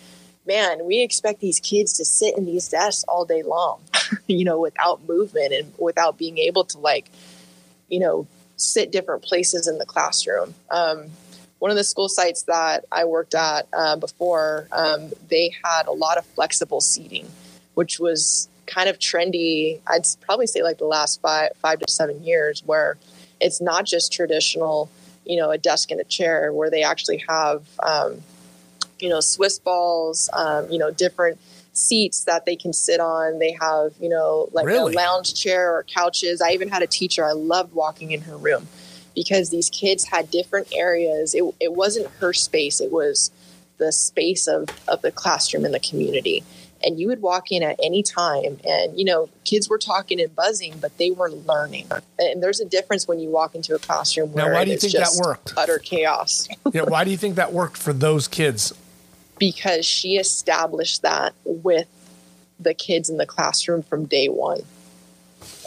man, we expect these kids to sit in these desks all day long, you know, without movement and without being able to like, you know, sit different places in the classroom. Um, one of the school sites that I worked at uh, before, um, they had a lot of flexible seating. which was kind of trendy. I'd probably say like the last five five to seven years, where it's not just traditional, you know, a desk and a chair, where they actually have, um, you know, Swiss balls, um, you know, different seats that they can sit on. They have, you know, like Really? a lounge chair or couches. I even had a teacher, I loved walking in her room because these kids had different areas. It, it wasn't her space, it was the space of, of the classroom and the community. And you would walk in at any time, and you know, kids were talking and buzzing, but they were learning. And there's a difference when you walk into a classroom Now, where why do you it's think that worked? utter chaos. yeah, why do you think that worked for those kids? because she established that with the kids in the classroom from day one.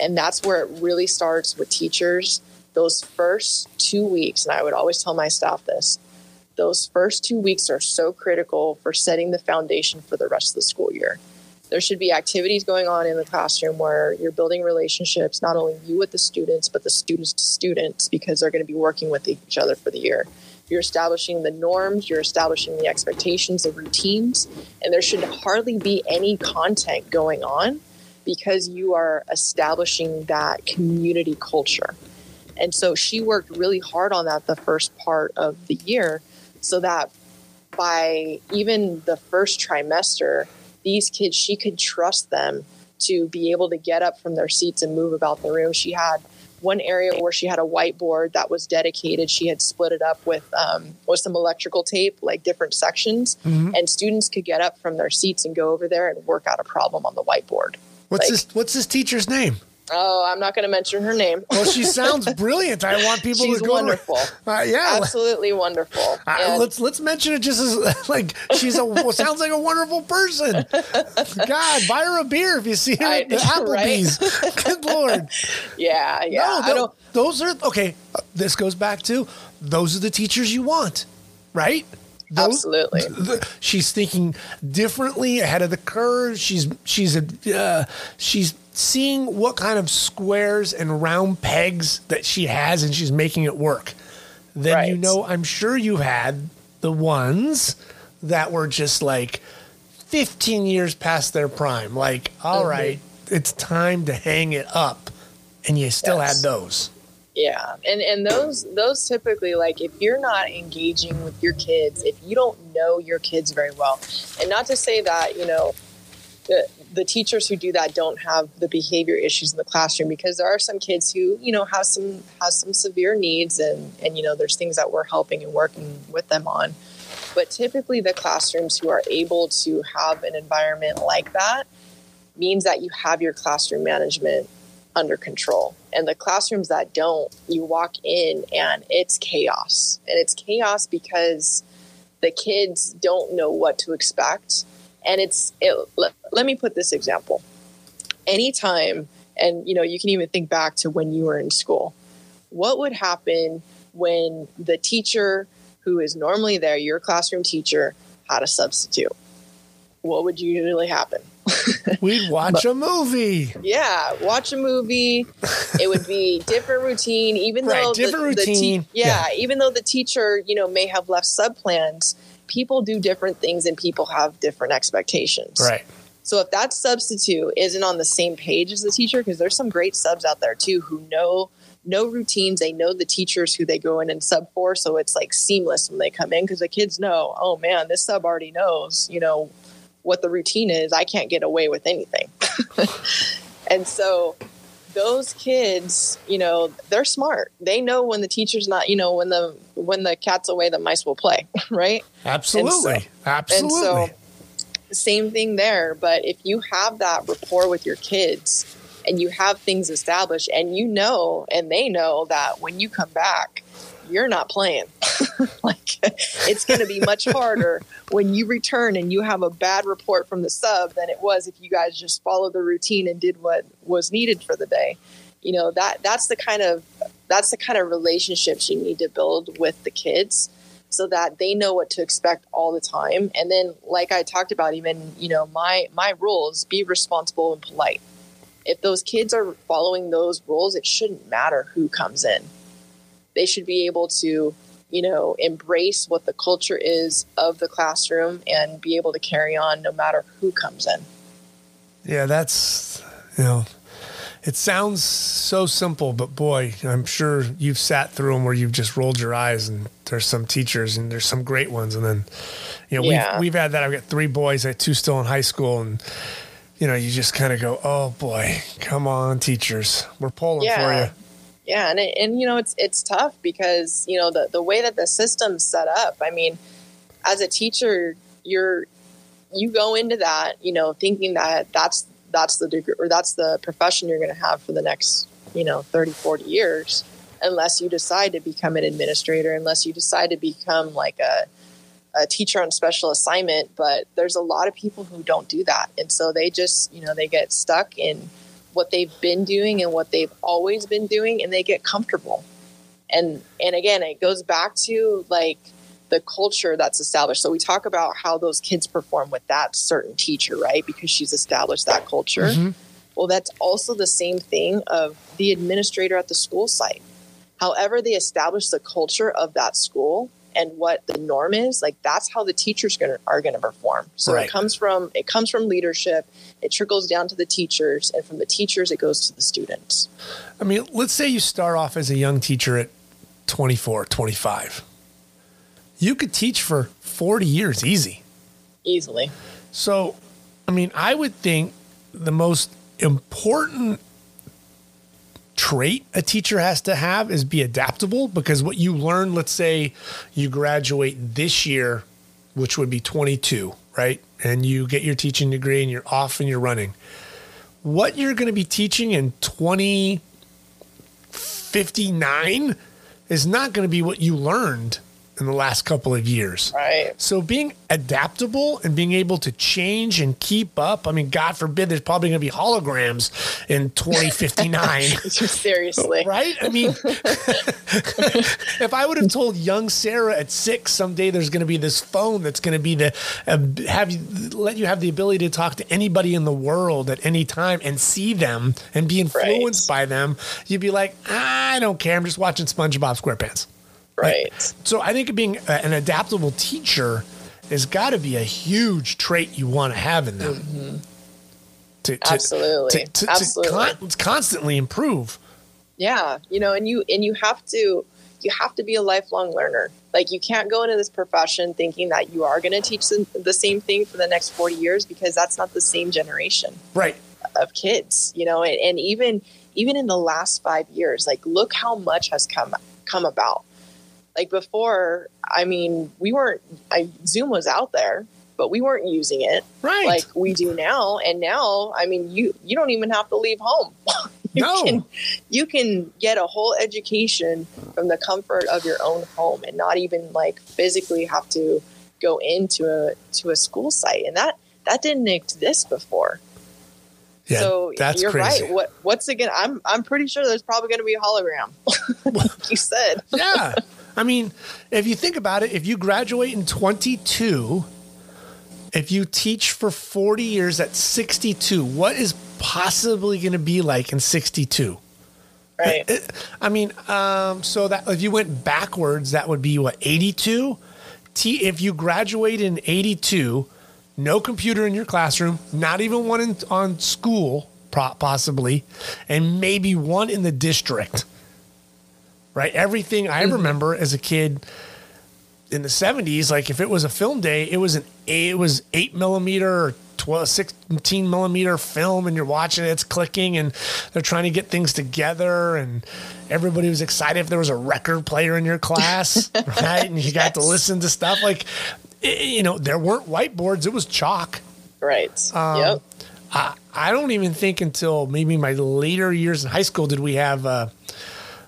And that's where it really starts with teachers. Those first two weeks, and I would always tell my staff this those first two weeks are so critical for setting the foundation for the rest of the school year. There should be activities going on in the classroom where you're building relationships, not only you with the students, but the students to students, because they're going to be working with each other for the year. You're establishing the norms, you're establishing the expectations, the routines, and there should hardly be any content going on because you are establishing that community culture. And so she worked really hard on that the first part of the year so that by even the first trimester, these kids, she could trust them to be able to get up from their seats and move about the room. She had one area where she had a whiteboard that was dedicated. She had split it up with um, with some electrical tape, like different sections, and students could get up from their seats and go over there and work out a problem on the whiteboard. What's Like- this? What's this teacher's name? Oh, I'm not going to mention her name. Well, she sounds brilliant. I want people She's to go. wonderful. Uh, yeah, Absolutely wonderful. Uh, let's let's mention it just as like she's a sounds like a wonderful person. God, buy her a beer if you see her I- at the Applebee's. Good lord, yeah, yeah. no, I don't. those are okay. uh, This goes back to those are the teachers you want, right? Those- Absolutely. the- she's thinking differently ahead of the curve. She's she's a uh, she's seeing what kind of squares and round pegs that she has, and she's making it work. Then you know, I'm sure you had the ones that were just like 15 years past their prime. Like, all Mhm. right, it's time to hang it up, and you still Yes. had those. Yeah, and and those those typically like if you're not engaging with your kids, if you don't know your kids very well, and not to say that you know the the teachers who do that don't have the behavior issues in the classroom because there are some kids who you know have some has some severe needs and and you know there's things that we're helping and working with them on. But typically, the classrooms who are able to have an environment like that means that you have your classroom management under control. And the classrooms that don't, you walk in and it's chaos. And it's chaos because the kids don't know what to expect. And it's, it, let, let me put this example. Anytime, and you know, you can even think back to when you were in school. What would happen when the teacher who is normally there, your classroom teacher, had a substitute? What would usually happen? We'd watch a movie. Yeah, watch a movie. It would be different routine, even Right, though different the, the te- routine. yeah, even though the teacher, you know, may have left sub plans. People do different things, and people have different expectations. Right. So if that substitute isn't on the same page as the teacher, because there's some great subs out there too who know no routines, they know the teachers who they go in and sub for, so it's like seamless when they come in because the kids know, oh man, this sub already knows, you know, what the routine is. I can't get away with anything. and so those kids, you know, they're smart. They know when the teacher's not, you know, when the when the cat's away, the mice will play, right? Absolutely. Absolutely. And so, same thing there. But if you have that rapport with your kids and you have things established and you know, and they know that when you come back, you're not playing. like it's going to be much harder when you return and you have a bad report from the sub than it was if you guys just followed the routine and did what was needed for the day. You know that that's the kind of that's the kind of relationships you need to build with the kids so that they know what to expect all the time. And then like i talked about even you know my my rules be responsible and polite. If those kids are following those rules it shouldn't matter who comes in. They should be able to you know embrace what the culture is of the classroom and be able to carry on no matter who comes in Yeah, that's you know, it sounds so simple, but boy, I'm sure you've sat through them where you've just rolled your eyes, and there's some teachers and there's some great ones, and then you know Yeah. we've we've had that. I've got three boys, I two still in high school, and you know you just kind of go, oh boy, come on, teachers, we're pulling for you. Yeah, and it, and you know it's it's tough because you know the the way that the system's set up. I mean, as a teacher, you're you go into that you know thinking that that's that's the degree or that's the profession you're going to have for the next you know 30 40 years unless you decide to become an administrator unless you decide to become like a a teacher on special assignment but there's a lot of people who don't do that and so they just you know they get stuck in what they've been doing and what they've always been doing and they get comfortable. And and again it goes back to like the culture that's established. So we talk about how those kids perform with that certain teacher right? Because she's established that culture. Mhm. well that's also the same thing of the administrator at the school site. However they establish the culture of that school and what the norm is like that's how the teachers gonna, are going to perform so Right. it comes from it comes from leadership it trickles down to the teachers and from the teachers it goes to the students I mean, let's say you start off as a young teacher at 24, 25. You could teach for 40 years easy. easily So, I mean, I would think the most important trait a teacher has to have is be adaptable because what you learn, let's say you graduate this year, which would be 22, right? And you get your teaching degree and you're off and you're running. What you're going to be teaching in 2059 is not going to be what you learned in the last couple of years. right So being adaptable and being able to change and keep up. I mean, God forbid there's probably going to be holograms in 2059. seriously Right? I mean, if I would have told young Sarah at six someday there's going to be this phone that's going to be the uh, have you let you have the ability to talk to anybody in the world at any time and see them and be influenced by them, you'd be like, I don't care. I'm just watching SpongeBob SquarePants. Right So I think being an adaptable teacher has got to be a huge trait you want to have in them. Mm-hmm. To, to, Absolutely. To, Absolutely. con- constantly improve. yeah you know and you and you have to you have to be a lifelong learner like you can't go into this profession thinking that you are going to teach the, the same thing for the next 40 years because that's not the same generation Right. of kids you know and, and even even in the last five years like look how much has come come about like before i mean we weren't I, zoom was out there but we weren't using it Right. like we do now and now i mean you you don't even have to leave home you No. can you can get a whole education from the comfort of your own home and not even like physically have to go into a to a school site and that that didn't exist before yeah, so that's you're crazy. right what what's again i'm i'm pretty sure there's probably going to be a hologram like you said yeah. I mean, if you think about it, if you graduate in 22, if you teach for 40 years at 62, what is possibly going to be like in 62? right It- I mean, um, so that if you went backwards, that would be what 82. T. If you graduate in 82, no computer in your classroom, not even one in, on school, possibly, and maybe one in the district. Right, everything I remember as a kid in the 70s, like if it was a film day, it was an it was eight millimeter or 12, 16 millimeter film, and you're watching it, it's clicking, and they're trying to get things together, and everybody was excited if there was a record player in your class, right? And you got to listen to stuff like, you know, there weren't whiteboards, it was chalk. right. Um, yep. I, I don't even think until maybe my later years in high school did we have uh,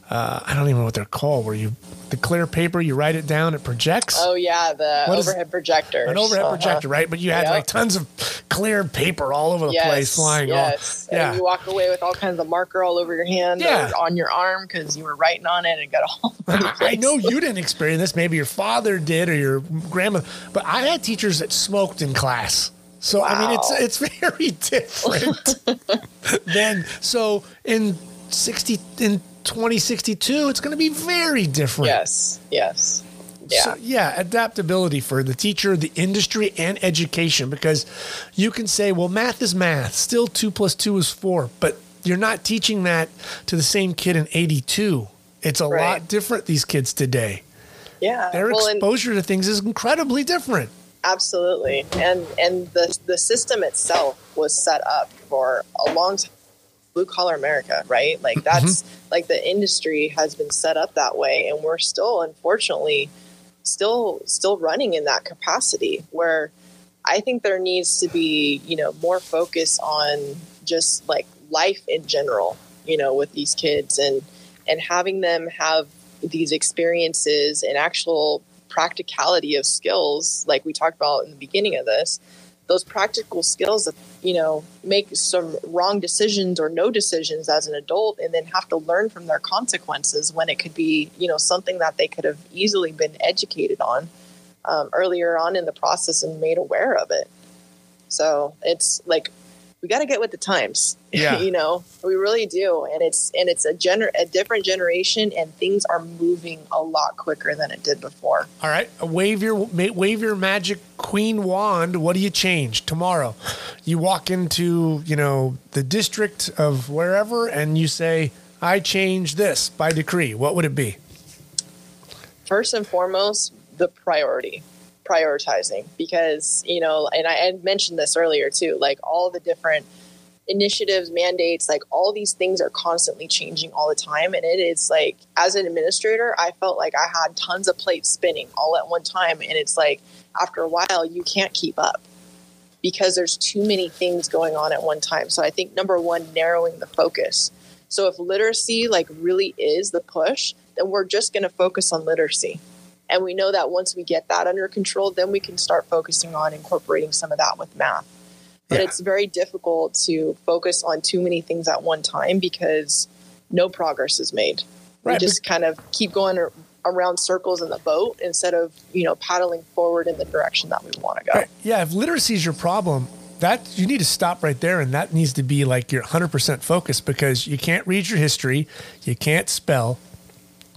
uh, I don't even know what they're called where you the clear paper you write it down it projects? Oh yeah the What overhead projector an overhead Uh-huh. projector right? But you had Yep. like tons of clear paper all over the place flying yes. all And yeah. you walk away with all kinds of marker all over your hand Yeah. or on your arm because you were writing on it and got all I, know you didn't experience this. Maybe your father did or your grandma but I had teachers that smoked in class. So I mean it's it's very different than so in 60 in 2062 it's going to be very different Yes, yes. Yeah. So, yeah, adaptability for the teacher, the industry, and education because you can say, well, math is math. Still, two plus two is four, but you're not teaching that to the same kid in 82. It's a Right. lot different, these kids today. Yeah. Their Well, exposure to things is incredibly different. Absolutely, and and the the system itself was set up for a long time. Blue collar America, right? Like mm-hmm. that's like the industry has been set up that way, and we're still, unfortunately, still still running in that capacity. Where I think there needs to be, you know, more focus on just like life in general, you know, with these kids and and having them have these experiences and actual practicality of skills like we talked about in the beginning of this those practical skills that you know make some wrong decisions or no decisions as an adult and then have to learn from their consequences when it could be you know something that they could have easily been educated on um, earlier on in the process and made aware of it. So it's like we got to get with the times Yeah. you know we really do and it's and it's a gener a different generation and things are moving a lot quicker than it did before All right, wave your wave your magic queen wand. What do you change tomorrow? You walk into you know the district of wherever, and you say, "I change this by decree." What would it be? first and foremost the priority prioritizing because you know and i had mentioned this earlier too like all the different initiatives mandates like all these things are constantly changing all the time. And it is like as an administrator i felt like i had tons of plates spinning all at one time. And it's like after a while you can't keep up because there's too many things going on at one time. So i think number one narrowing the focus. So if literacy like really is the push then we're just going to focus on literacy and we know that once we get that under control then we can start focusing on incorporating some of that with math but Yeah. it's very difficult to focus on too many things at one time because no progress is made Right, we just kind of keep going ar- around circles in the boat instead of you know paddling forward in the direction that we want to go Right. Yeah, if literacy is your problem, that you need to stop right there, and that needs to be like your 100% focus because you can't read your history, you can't spell,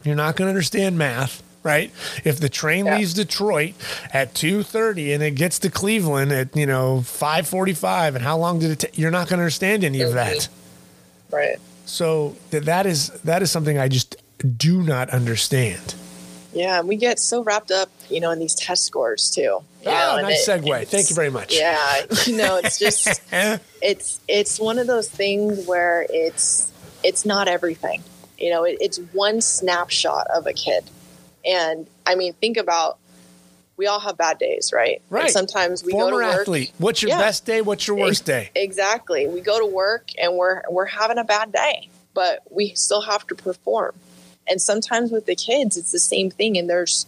you're not going to understand math. Right. If the train Yeah. leaves Detroit at two thirty and it gets to Cleveland at you know five forty five, and how long did it take? You're not going to understand any of that. Mm-hmm. right So th- that is that is something I just do not understand. yeah and we get so wrapped up you know in these test scores too you know, Oh, nice it- segue. Thank you very much. yeah you know it's just it's it's one of those things where it's it's not everything you know it, it's one snapshot of a kid and i mean think about we all have bad days right And Right. sometimes we Former go to work athlete. What's your Yeah. best day? What's your worst day? exactly we go to work and we're we're having a bad day but we still have to perform and sometimes with the kids it's the same thing and there's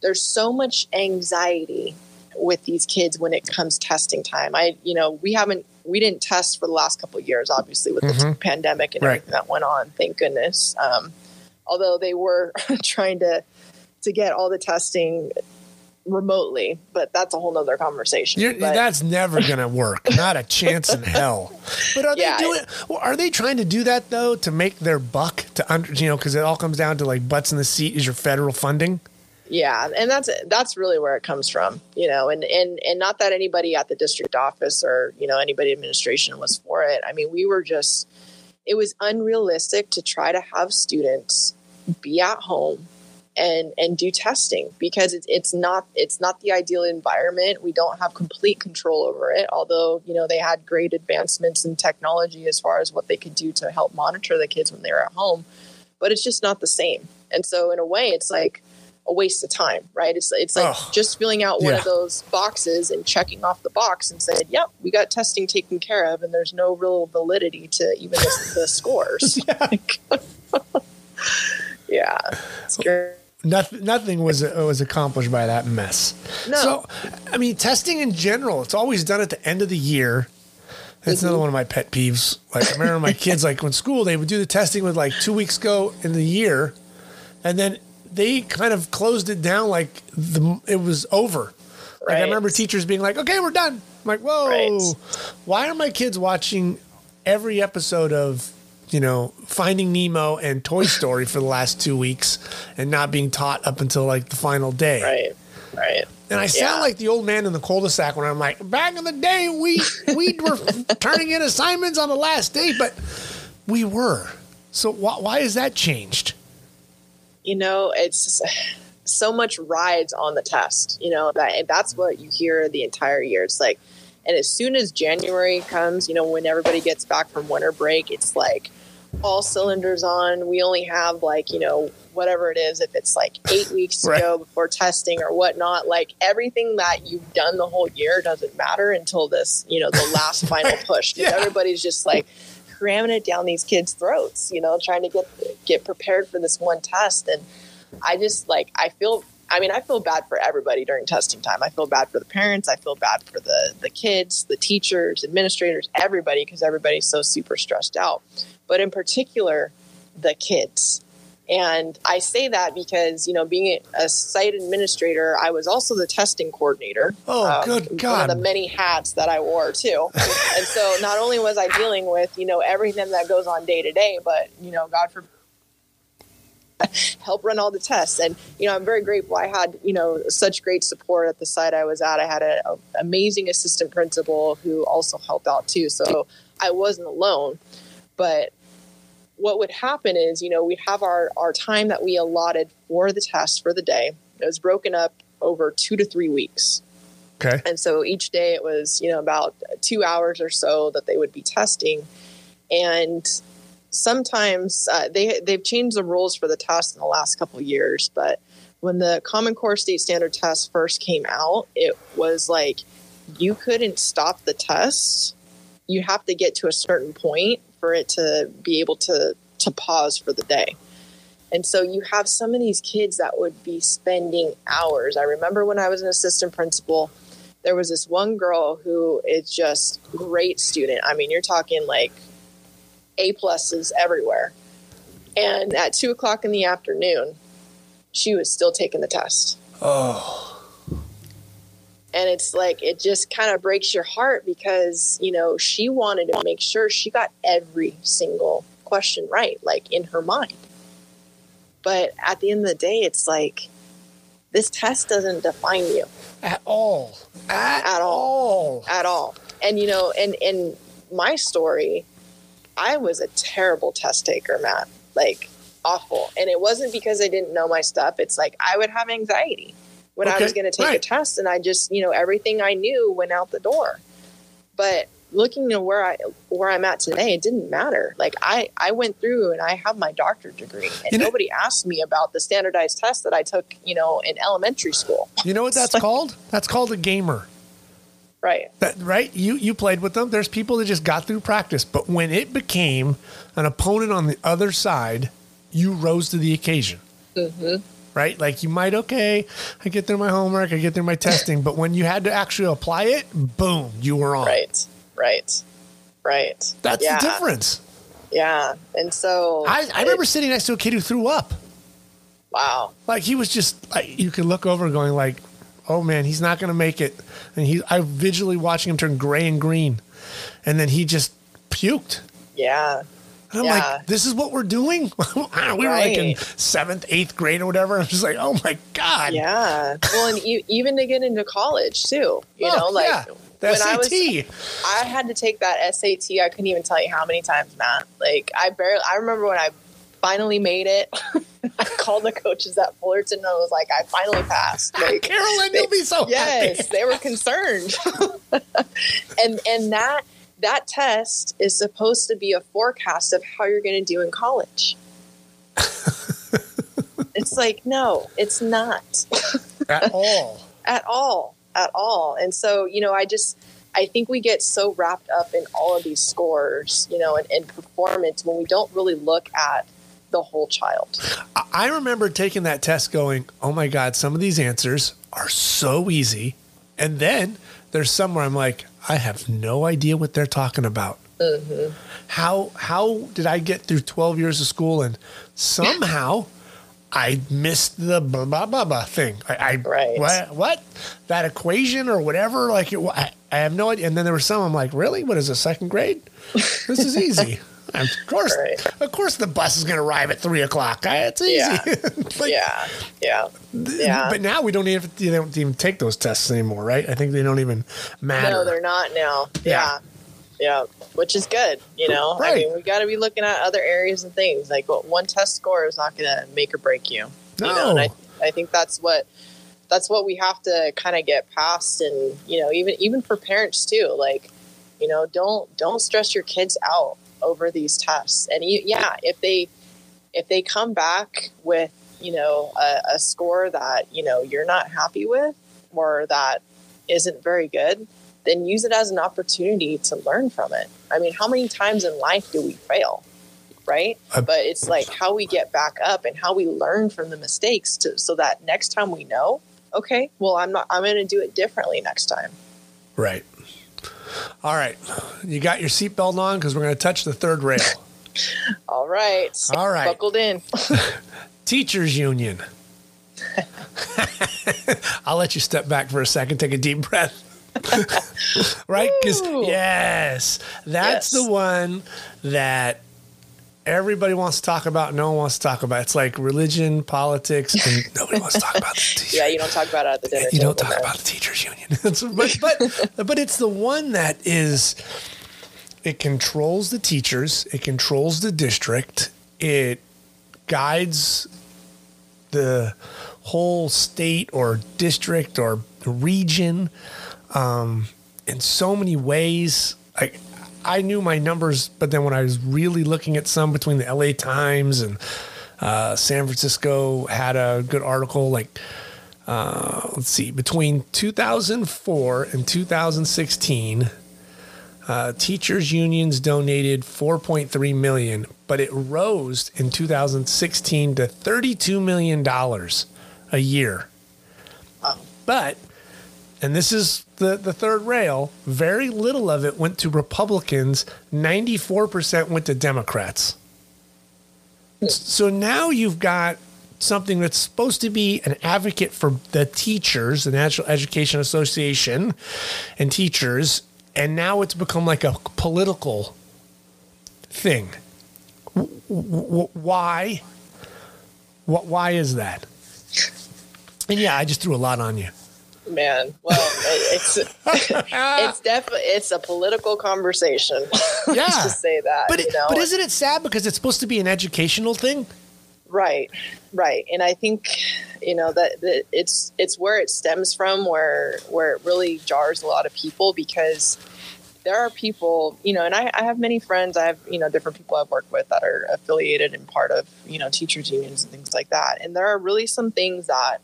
there's so much anxiety with these kids when it comes testing time i you know we haven't we didn't test for the last couple of years obviously with the Mhm. pandemic and Right. everything that went on thank goodness um, although they were trying to to get all the testing remotely but that's a whole nother conversation that's never going to work. Not a chance in hell. But are Yeah. they doing? Well, are they trying to do that though to make their buck? To under, you know, because it all comes down to like butts in the seat is your federal funding. yeah and that's that's really where it comes from you know and and and not that anybody at the district office or you know anybody administration was for it i mean we were just it was unrealistic to try to have students be at home and and do testing because it's it's not it's not the ideal environment we don't have complete control over it although you know they had great advancements in technology as far as what they could do to help monitor the kids when they were at home but it's just not the same and so in a way it's like a waste of time right it's it's like Ugh. just filling out one Yeah. of those boxes and checking off the box and said yep we got testing taken care of and there's no real validity to even the, the scores yeah great. Nothing, nothing was was accomplished by that mess. No. So, I mean, testing in general, it's always done at the end of the year. That's Mm-hmm. another one of my pet peeves. Like, I remember my kids, like, when school, they would do the testing with like two weeks go in the year, and then they kind of closed it down like the it was over. Like, I remember teachers being like, "Okay, we're done." I'm like, "Whoa, Right. why are my kids watching every episode of you know, Finding Nemo and Toy Story for the last two weeks and not being taught up until like the final day. Right. Right. And I sound Yeah. like the old man in the cul-de-sac when I'm like, back in the day, we we were turning in assignments on the last day, but we were. So why, why has that changed? you know it's so much rides on the test you know that and that's what you hear the entire year it's like and as soon as january comes you know when everybody gets back from winter break it's like all cylinders on we only have like you know whatever it is if it's like eight weeks to Right. go before testing or whatnot like everything that you've done the whole year doesn't matter until this you know the last final push because Yeah. everybody's just like cramming it down these kids' throats, you know, trying to get get prepared for this one test. And I just like I feel I mean, I feel bad for everybody during testing time. I feel bad for the parents, I feel bad for the the kids, the teachers, administrators, everybody because everybody's so super stressed out. But in particular, the kids. And I say that because, you know, being a site administrator, I was also the testing coordinator. Oh, um, good One God. of the many hats that I wore, too. and so not only was I dealing with, you know, everything that goes on day to day, but, you know, God forbid, help run all the tests. And, you know, I'm very grateful. I had, you know, such great support at the site I was at. I had an amazing assistant principal who also helped out, too. So I wasn't alone. But what would happen is, you know, we'd have our, our time that we allotted for the test for the day. It was broken up over two to three weeks. Okay. And so each day it was, you know, about two hours or so that they would be testing. And sometimes uh, they, they've changed the rules for the test in the last couple of years. But when the Common Core State Standard test first came out, it was like you couldn't stop the test. You have to get to a certain point for it to be able to, to pause for the day. And so you have some of these kids that would be spending hours. I remember when I was an assistant principal, there was this one girl who is just great student. I mean, you're talking like A pluses everywhere. And at two o'clock in the afternoon, she was still taking the test. Oh, And it's like, it just kind of breaks your heart because, you know, she wanted to make sure she got every single question right, like in her mind. But at the end of the day, it's like, this test doesn't define you at all. At, At all. all. at all. And you know, and in my story, I was a terrible test taker, Matt. Like awful. And it wasn't because I didn't know my stuff. It's like I would have anxiety when I was going to take a test, and I just, you know, everything I knew went out the door. But looking at where I where I'm at today, it didn't matter. Like I I went through and I have my doctorate degree, and You know- nobody asked me about the standardized test that I took, you know, in elementary school. You know what that's called? That's called a gamer. Right. That right? You you played with them. There's people that just got through practice, but when it became an opponent on the other side, you rose to the occasion. Mm-hmm. Right? Like you might okay, I get through my homework, I get through my testing, but when you had to actually apply it, boom, you were on. Right. Right. Right. That's yeah. the difference. Yeah. And so I, I remember sitting next to a kid who threw up. wow. Like he was just like you could look over going like, oh man, he's not gonna make it. And he I visually watching him turn gray and green. And then he just puked. Yeah. And I'm Yeah. like, this is what we're doing? we were like in seventh, eighth grade or whatever. I'm just like, oh my God. Yeah. Well, and even to get into college too, you Oh, know, like yeah. The when I was, I had to take that SAT. I couldn't even tell you how many times, Matt. Like I barely, I remember when I finally made it. I called the coaches at Fullerton and I was like, I finally passed. Like, Carolyn, they- you'll be so yes, happy. they were concerned. and and that that test is supposed to be a forecast of how you're going to do in college. it's like no, it's not At all. at all, at all. And so you know, I just I think we get so wrapped up in all of these scores, you know, and, and performance when we don't really look at the whole child. I- I remember taking that test going, oh my God, some of these answers are so easy. And then there's some where I'm like, I have no idea what they're talking about. Mm-hmm. How how did I get through 12 years of school and somehow I missed the blah blah blah, blah thing? I, I Right. what, what that equation or whatever? Like it, I, I have no idea. And then there were some I'm like, really? What is it? Second grade? This is easy. Of course, Right. of course, the bus is going to arrive at three o'clock. Ah, it's easy. Yeah. Like, yeah, yeah, yeah. But now we don't even they don't even take those tests anymore, right? I think they don't even matter. No, they're not now. Yeah. Yeah. Yeah. Which is good. You know, I Right. mean, we got to be looking at other areas and things. Like what one test score is not going to make or break you. You know, and I, No. I think that's what, that's what we have to kind of get past. And, you know, even, even for parents too, like, you know, don't, don't stress your kids out over these tests. And you, yeah, if they, if they come back with, you know, a, a score that, you know, you're not happy with or that isn't very good, then use it as an opportunity to learn from it. I mean, how many times in life do we fail? Right? I- but it's like how we get back up and how we learn from the mistakes to, so that next time we know, okay, well, I'm not, I'm going to do it differently next time. Right. All right. You got your seatbelt on because we're going to touch the third rail. All right. All right. Buckled in. Teachers Union. I'll let you step back for a second, take a deep breath. right? Because, yes, that's Yes. the one that everybody wants to talk about. No one wants to talk about. It's like religion, politics, and nobody wants to talk about the teachers. yeah. You don't talk about it at the dinner you don't talk about the teachers union but, but but it's the one that is it controls the teachers it controls the district it guides the whole state or district or region um, in so many ways like I knew my numbers, but then when I was really looking at some between the LA Times and uh, San Francisco had a good article like uh, let's see, between 2004 and 2016, uh, teachers unions donated 4.3 million, but it rose in 2016 to 32 million dollars a year. But, and this is the, the third rail, very little of it went to Republicans, 94% went to Democrats. So now you've got something that's supposed to be an advocate for the teachers, the National Education Association, and teachers, and now it's become like a political thing. Why? Wh- Why is that? And yeah, I just threw a lot on you. Man, well, it's it's definitely it's a political conversation. Yeah. Let's just say that. But you it, know? but isn't it sad because it's supposed to be an educational thing? Right, right, and I think you know that, that it's it's where it stems from, where where it really jars a lot of people because there are people, you know, and I, I have many friends. I have you know different people I've worked with that are affiliated and part of you know teachers unions and things like that, and there are really some things that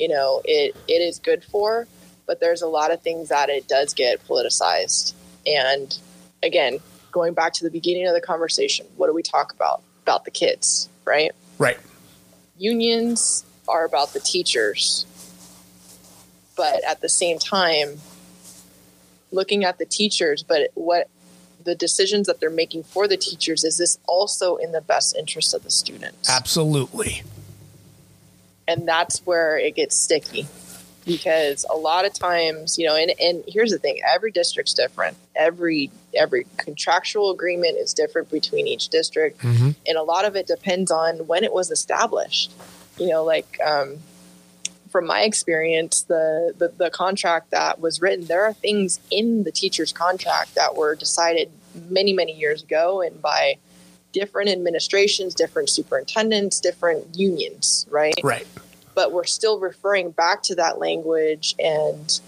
you know it it is good for, but there's a lot of things that it does get politicized, and again, going back to the beginning of the conversation, what do we talk about about the kids, right? Right. unions are about the teachers but at the same time looking at the teachers but what the decisions that they're making for the teachers is this also in the best interest of the students Absolutely. And that's where it gets sticky. Because a lot of times you know and, and here's the thing every district's different. Every every contractual agreement is different between each district. Mhm. and a lot of it depends on when it was established. You know like um, from my experience the, the the contract that was written there are things in the teacher's contract that were decided many many years ago and by different administrations different superintendents different unions right Right. but we're still referring back to that language and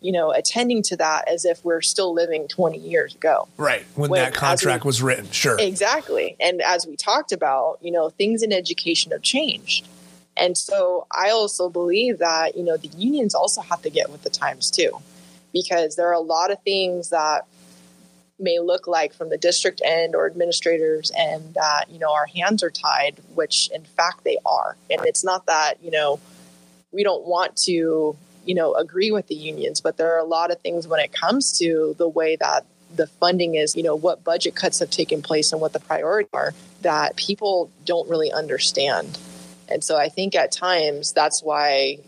you know attending to that as if we're still living 20 years ago Right. When, When- that contract we- was written. Sure. exactly and as we talked about you know things in education have changed and so i also believe that you know the unions also have to get with the times too because there are a lot of things that may look like from the district end or administrators and that you know our hands are tied which in fact they are. And it's not that you know we don't want to you know agree with the unions but there are a lot of things when it comes to the way that the funding is you know what budget cuts have taken place and what the priorities are that people don't really understand. And so i think at times that's why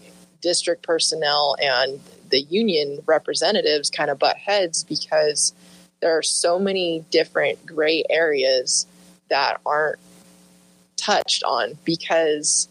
district personnel and the union representatives kind of butt heads because there are so many different gray areas that aren't touched on because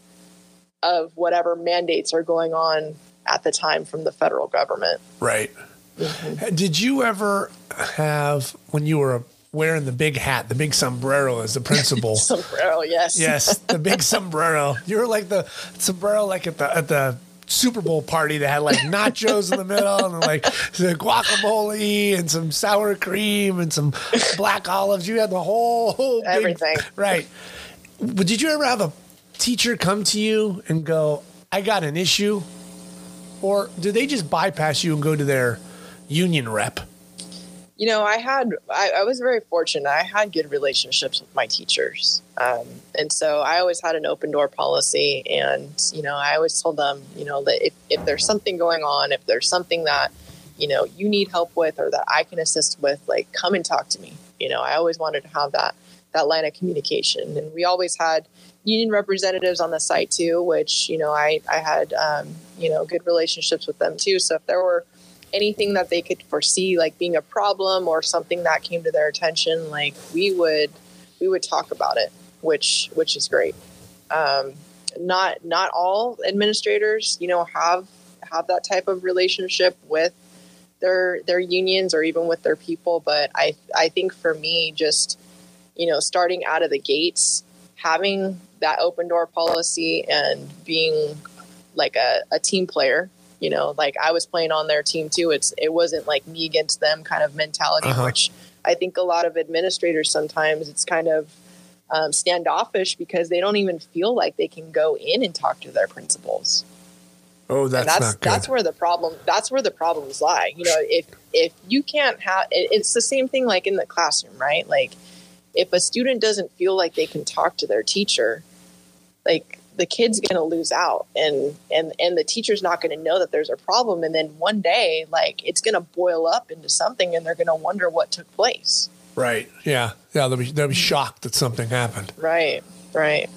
of whatever mandates are going on at the time from the federal government. Right. Mm-hmm. Did you ever have, when you were wearing the big hat, the big sombrero as the principal? sombrero, yes. yes, the big sombrero. You were like the sombrero, like at the, at the, Super Bowl party that had like nachos in the middle and like the guacamole and some sour cream and some black olives. You had the whole, whole big, everything. Right. Did you ever have a teacher come to you and go, I got an issue? Or do they just bypass you and go to their union rep? You know, I had, I, I was very fortunate. I had good relationships with my teachers. Um, and so I always had an open door policy. And, you know, I always told them, you know, that if, if there's something going on, if there's something that, you know, you need help with or that I can assist with, like, come and talk to me. You know, I always wanted to have that, that line of communication. And we always had, union representatives on the site too, which you know I I had um, you know good relationships with them too. So if there were anything that they could foresee like being a problem or something that came to their attention, like we would we would talk about it, which which is great. Um, not not all administrators, you know, have have that type of relationship with their their unions or even with their people, but I I think for me just you know starting out of the gates having that open door policy and being like a, a team player you know like i was playing on their team too. It's it wasn't like me against them kind of mentality uh-huh. which i think a lot of administrators sometimes it's kind of um, standoffish because they don't even feel like they can go in and talk to their principals. Oh that's, that's that's where the problem that's where the problems lie. You know if if you can't have it, it's the same thing like in the classroom right? Like if a student doesn't feel like they can talk to their teacher, like the kid's going to lose out and and and the teacher's not going to know that there's a problem and then one day like it's going to boil up into something and they're going to wonder what took place. Right. Yeah. Yeah, they'll be they'll be shocked that something happened. Right. Right.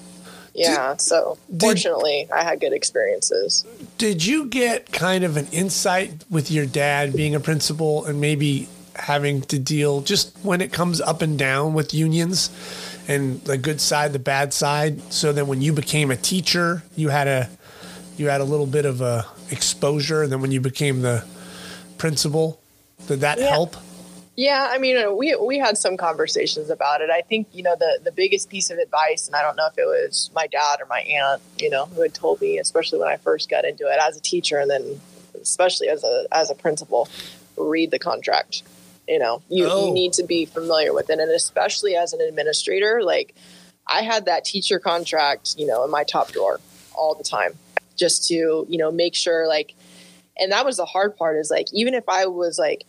Yeah. Did, so fortunately, did, I had good experiences. Did you get kind of an insight with your dad being a principal and maybe having to deal just when it comes up and down with unions and the good side, the bad side. So then when you became a teacher, you had a you had a little bit of a exposure. And then when you became the principal, did that yeah. help? Yeah, I mean, uh, we we had some conversations about it. I think you know the the biggest piece of advice, and I don't know if it was my dad or my aunt, you know, who had told me, especially when I first got into it as a teacher, and then especially as a as a principal, read the contract you know you, oh. you need to be familiar with it and especially as an administrator like i had that teacher contract you know in my top drawer all the time just to you know make sure like and that was the hard part is like even if i was like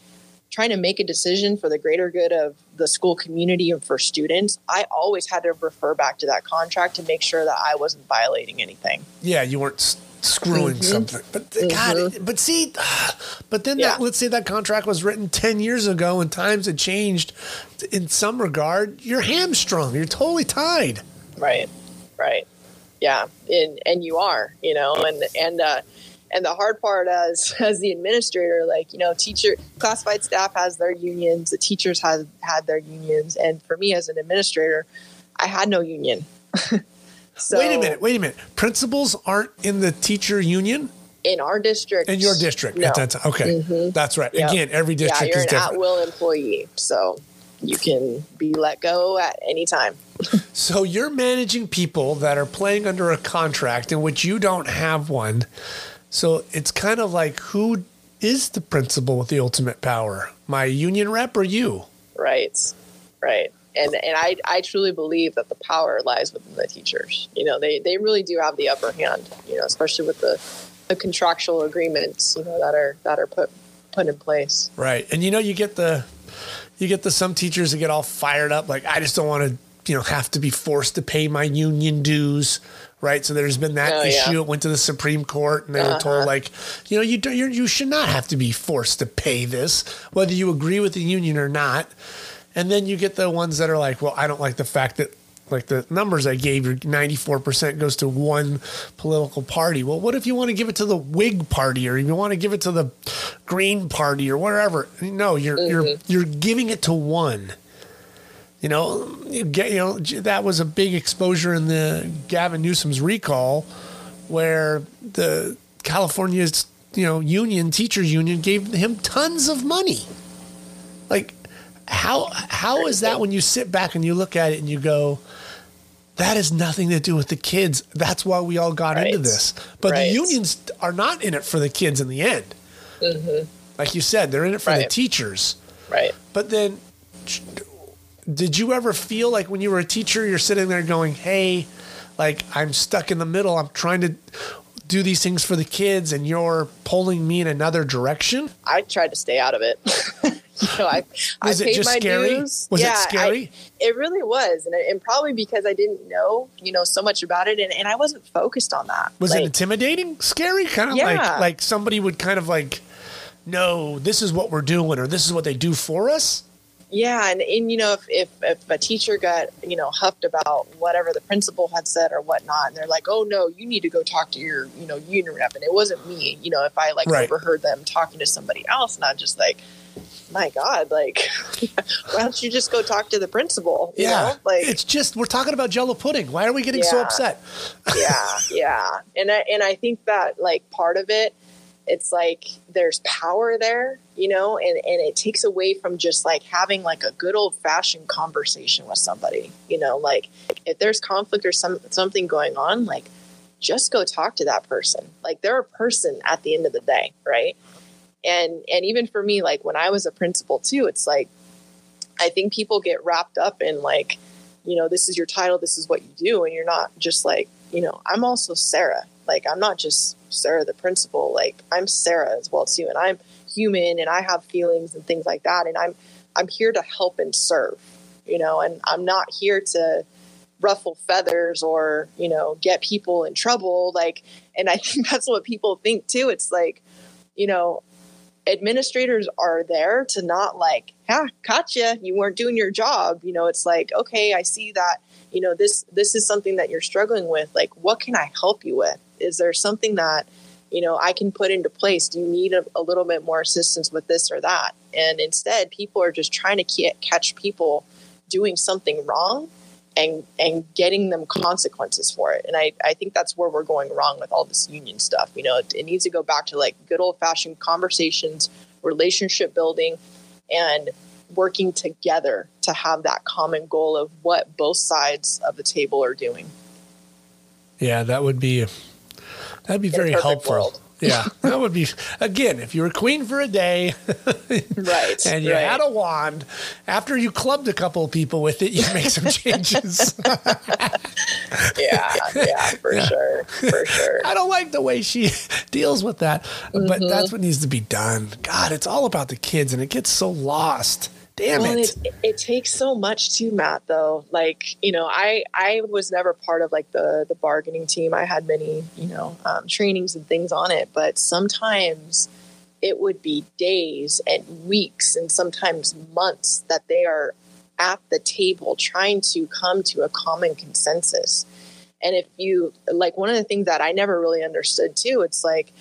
trying to make a decision for the greater good of the school community and for students i always had to refer back to that contract to make sure that i wasn't violating anything yeah you weren't screwing mm-hmm. something. But mm-hmm. God, but see, but then yeah. that, let's say that contract was written 10 years ago and times had changed in some regard. You're hamstrung. You're totally tied. Right. Right. Yeah. And, and you are, you know, and, and, uh, and the hard part as as the administrator like you know teacher classified staff has their unions the teachers had had their unions and for me as an administrator i had no union So, wait a minute. Wait a minute. Principals aren't in the teacher union in our district. In your district no. at that time. Okay, mm-hmm. that's right. Yep. Again, every district yeah, you're is an different. at-will employee, so you can be let go at any time. so you're managing people that are playing under a contract in which you don't have one. So it's kind of like who is the principal with the ultimate power? My union rep or you? Right. Right and and I, I truly believe that the power lies within the teachers. You know, they, they really do have the upper hand. You know, especially with the, the contractual agreements you know that are that are put put in place. Right, and you know you get the you get the some teachers that get all fired up like I just don't want to you know have to be forced to pay my union dues. Right, so there's been that oh, issue. Yeah. It went to the Supreme Court, and they uh-huh. were told, uh-huh. like, you know, you you you should not have to be forced to pay this, whether you agree with the union or not. And then you get the ones that are like, well, I don't like the fact that like the numbers I gave you, 94% goes to one political party. Well, what if you want to give it to the Whig party or you want to give it to the Green party or whatever? No, you're you're mm-hmm. you're giving it to one. You know, you get you know that was a big exposure in the Gavin Newsom's recall, where the California's you know union teachers union gave him tons of money. Like, how how is that when you sit back and you look at it and you go, that has nothing to do with the kids. That's why we all got Right. into this. But Right. the unions are not in it for the kids in the end. Like you said, they're in it for the Mm-hmm. Teachers. Right. But then, did you ever feel like when you were a teacher, you're sitting there going, "Hey, like I'm stuck in the middle. I'm trying to do these things for the kids, and you're pulling me in another direction." I tried to stay out of it. know, I Was I it paid just my scary? dues. Was it yeah, scary? I, it really was, and, and probably because I didn't know, you know, so much about it, and, and I wasn't focused on that. Was it intimidating? Scary? Kind of Yeah. like like somebody would kind of like, "No, this is what we're doing, or this is what they do for us." Yeah, and, and you know, if, if if a teacher got you know huffed about whatever the principal had said or whatnot, and they're like, "Oh no, you need to go talk to your you know union rep," and it wasn't me. You know, if I like Right. overheard them talking to somebody else, and I'm just like, "My God, like, why don't you just go talk to the principal?" You yeah, know? like it's just we're talking about Jello pudding. Why are we getting so upset? yeah, yeah, and I and I think that like part of it, it's like there's power there, you know, and and it takes away from just like having like a good old fashioned conversation with somebody, you know, like if there's conflict or some something going on, like just go talk to that person. Like they're a person at the end of the day, right? And and even for me, like when I was a principal too, it's like I think people get wrapped up in like, you know, this is your title, this is what you do, and you're not just like, you know, I'm also Sarah. Like I'm not just Sarah the principal. Like I'm Sarah as well too, and I'm human and I have feelings and things like that, and I'm I'm here to help and serve, you know, and I'm not here to ruffle feathers or you know get people in trouble like and i think that's what people think too it's like you know administrators are there to not like, ah, gotcha, you weren't doing your job. You know, it's like, okay, I see that, you know, this this is something that you're struggling with. Like, what can I help you with? Is there something that, you know, I can put into place? Do you need a, a little bit more assistance with this or that? And instead, people are just trying to ca- catch people doing something wrong and and getting them consequences for it. And I, I think that's where we're going wrong with all this union stuff. You know, it, it needs to go back to like good old fashioned conversations, relationship building, and working together to have that common goal of what both sides of the table are doing. Yeah, that would be that'd be very helpful. world. Yeah, that would be again if you were queen for a day Right. and you right. had a wand. After you clubbed a couple of people with it, you make some changes. yeah, yeah, for sure. For sure. I don't like the way she deals with that, but Mm-hmm. that's what needs to be done. God, it's all about the kids, and it gets so lost. Damn Well, it! it, it takes so much to Matt. Though, like you know, I I was never part of like the the bargaining team. I had many you know um, trainings and things on it, but sometimes it would be days and weeks and sometimes months that they are at the table trying to come to a common consensus. And if you like, one of the things that I never really understood too, it's like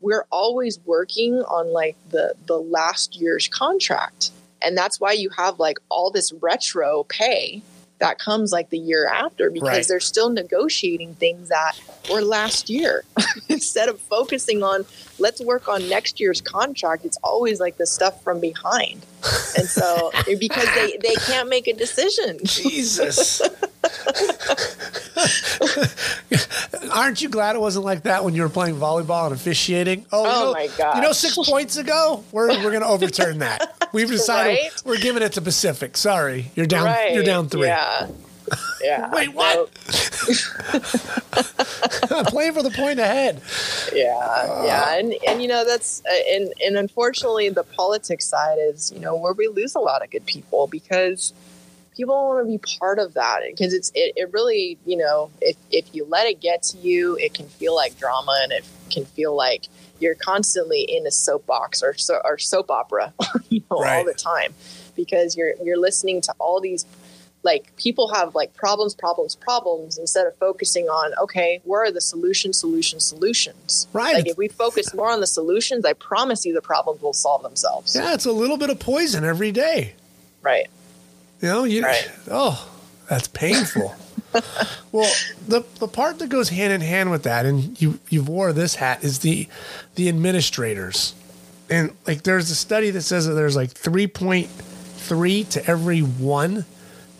we're always working on like the the last year's contract and that's why you have like all this retro pay that comes like the year after because Right. they're still negotiating things that were last year instead of focusing on let's work on next year's contract it's always like the stuff from behind and so because they they can't make a decision Jesus. Aren't you glad it wasn't like that when you were playing volleyball and officiating? Oh, you Oh know, my god! You know, six points ago, we're we're going to overturn that. We've decided Right? we're giving it to Pacific. Sorry, you're down. right You're down three. yeah yeah Wait, what? Nope. Playing for the point ahead. yeah yeah and and you know that's uh, and and unfortunately the politics side is you know where we lose a lot of good people because people want to be part of that because it's it, it really you know if if you let it get to you it can feel like drama and it can feel like you're constantly in a soapbox or so, or soap opera you know all Right. the time because you're you're listening to all these like people have like problems, problems, problems instead of focusing on okay, where are the solutions, solutions, solutions. Right. Like if we focus more on the solutions, I promise you the problems will solve themselves. Yeah, it's a little bit of poison every day. Right. You know, you Right. oh, that's painful. well, the the part that goes hand in hand with that, and you you wore this hat, is the the administrators, and like there's a study that says that there's like three point three to every one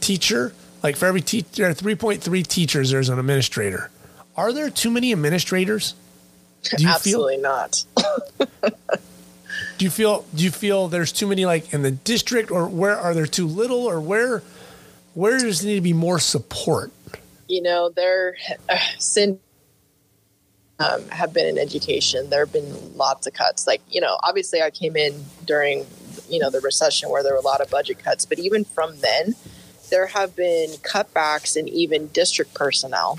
teacher. Like for every teacher, there are three point three teachers, there's an administrator. Are there too many administrators? Do you Absolutely not. Do you feel do you feel there's too many like in the district or where are there too little or where where does need to be more support? you know, there uh, since um, have been in education, there have been lots of cuts. Like, you know, obviously I came in during, you know, the recession where there were a lot of budget cuts, but even from then, there have been cutbacks in even district personnel.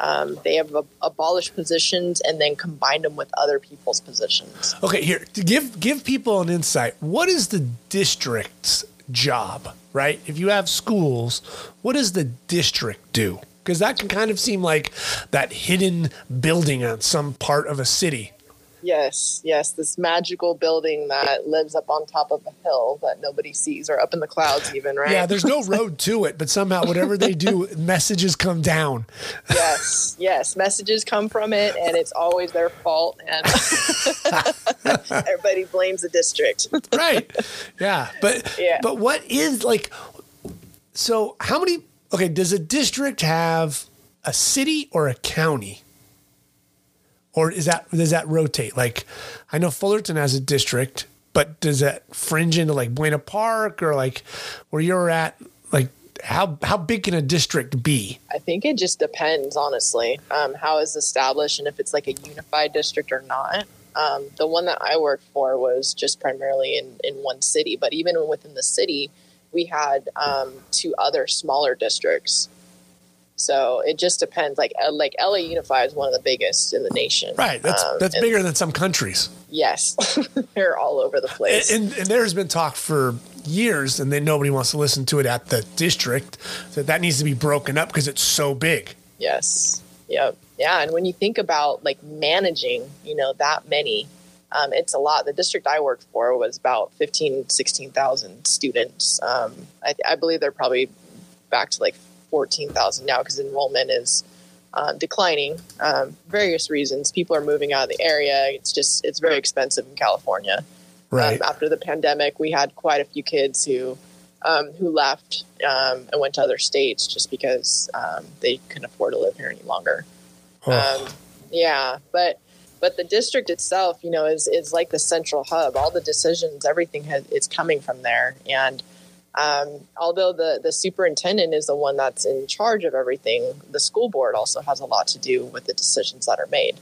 Um, they have ab- abolished positions and then combined them with other people's positions. Okay, here to give give people an insight. What is the district's job, right? If you have schools, what does the district do? Because that can kind of seem like that hidden building on some part of a city. Yes, yes, this magical building that lives up on top of a hill that nobody sees or up in the clouds, even, right? Yeah, there's no road to it, but somehow whatever they do, messages come down. yes, yes. Messages come from it, and it's always their fault, and everybody blames the district. right. Yeah. But Yeah. but what is like so how many okay, does a district have a city or a county? Or is that does that rotate? Like I know Fullerton has a district, but does that fringe into like Buena Park or like where you're at? Like how how big can a district be? I think it just depends, honestly, um, how it's established and if it's like a unified district or not. Um, the one that I worked for was just primarily in, in one city, but even within the city, we had um, two other smaller districts. So it just depends. Like like LA Unified is one of the biggest in the nation. Right. That's Um, that's bigger than some countries. Yes, they're all over the place. And, and there's been talk for years, and then nobody wants to listen to it at the district. That that needs to be broken up because it's so big. Yes. Yep. Yeah. And when you think about like managing, you know, that many, um, it's a lot. The district I worked for was about 15, 16,000 students. Um, I, I believe they're probably back to like 14,000 now because enrollment is uh, declining. Um, various reasons. People are moving out of the area. It's just, it's very expensive in California. Right. Um, after the pandemic, we had quite a few kids who um, who left um, and went to other states just because um, they couldn't afford to live here any longer. Oh. Um, yeah, but but the district itself, you know, is is like the central hub. All the decisions, everything has, is coming from there. And um, although the the superintendent is the one that's in charge of everything, the school board also has a lot to do with the decisions that are made.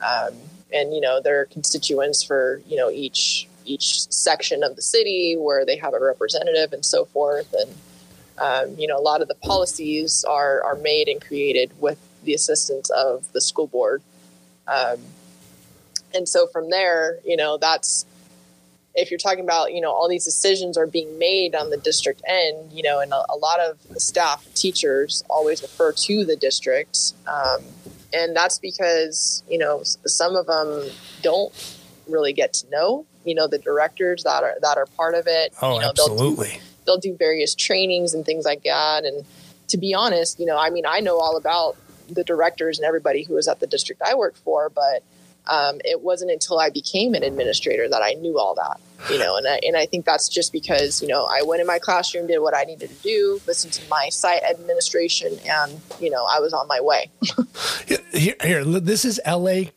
Um, and you know, there are constituents for you know each each section of the city where they have a representative and so forth. And um, you know, a lot of the policies are are made and created with the assistance of the school board. Um, and so from there, you know, that's if you're talking about, you know, all these decisions are being made on the district end, you know, and a, a lot of the staff, teachers always refer to the district. Um, and that's because, you know, some of them don't really get to know, you know, the directors that are, that are part of it. oh, you know, they'll do- absolutely. they'll do various trainings and things like that. And to be honest, you know, I mean, I know all about the directors and everybody who was at the district I work for, but um, it wasn't until I became an administrator that I knew all that, you know, and I, and I think that's just because, you know, I went in my classroom, did what I needed to do, listened to my site administration, and, you know, I was on my way. Here, here, this is L.A.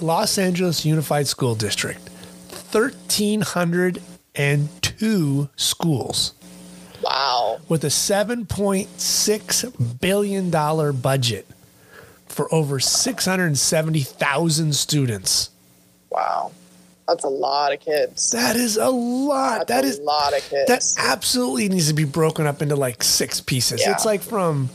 Los Angeles Unified School District, thirteen hundred and two schools wow. with a seven point six billion dollar budget for over six hundred seventy thousand students. Wow. That's a lot of kids. That is a lot. That's That a lot of kids. that absolutely needs to be broken up into like six pieces. Yeah. It's like from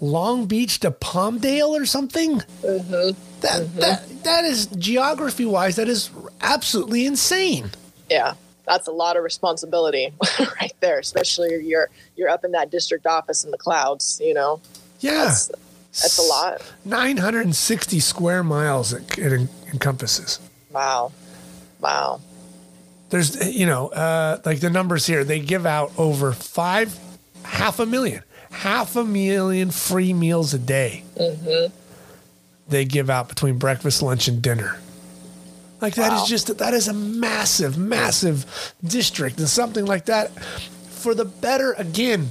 Long Beach to Palmdale or something. Mm-hmm. That that that is geography wise. That is absolutely insane. Yeah, that's a lot of responsibility right there, especially you're you're up in that district office in the clouds, you know. Yeah. That's, that's a lot. 960 square miles it, it encompasses. Wow. Wow. There's, you know, uh, like the numbers here, they give out over five, half a million, half a million free meals a day. Mm-hmm. They give out between breakfast, lunch, and dinner. Like that Wow. is just that is a massive, massive district, and something like that for the better. Again,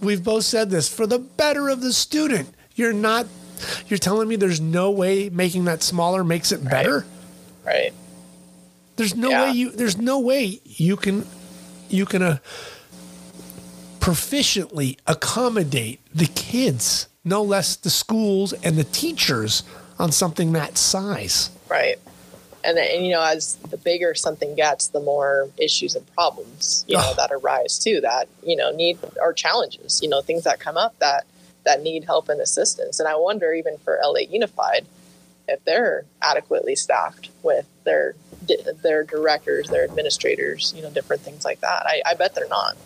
we've both said this for the better of the student. You're not. You're telling me there's no way making that smaller makes it better. Right. There's no Yeah. way you. There's no way you can. You can uh, proficiently accommodate the kids, no less the schools and the teachers, on something that size. Right. And and, you know, as the bigger something gets, the more issues and problems, you know, that arise too, that, you know, need or challenges, you know, things that come up that, that need help and assistance. And I wonder even for LA Unified, if they're adequately staffed with their, their directors, their administrators, you know, different things like that. I, I bet they're not.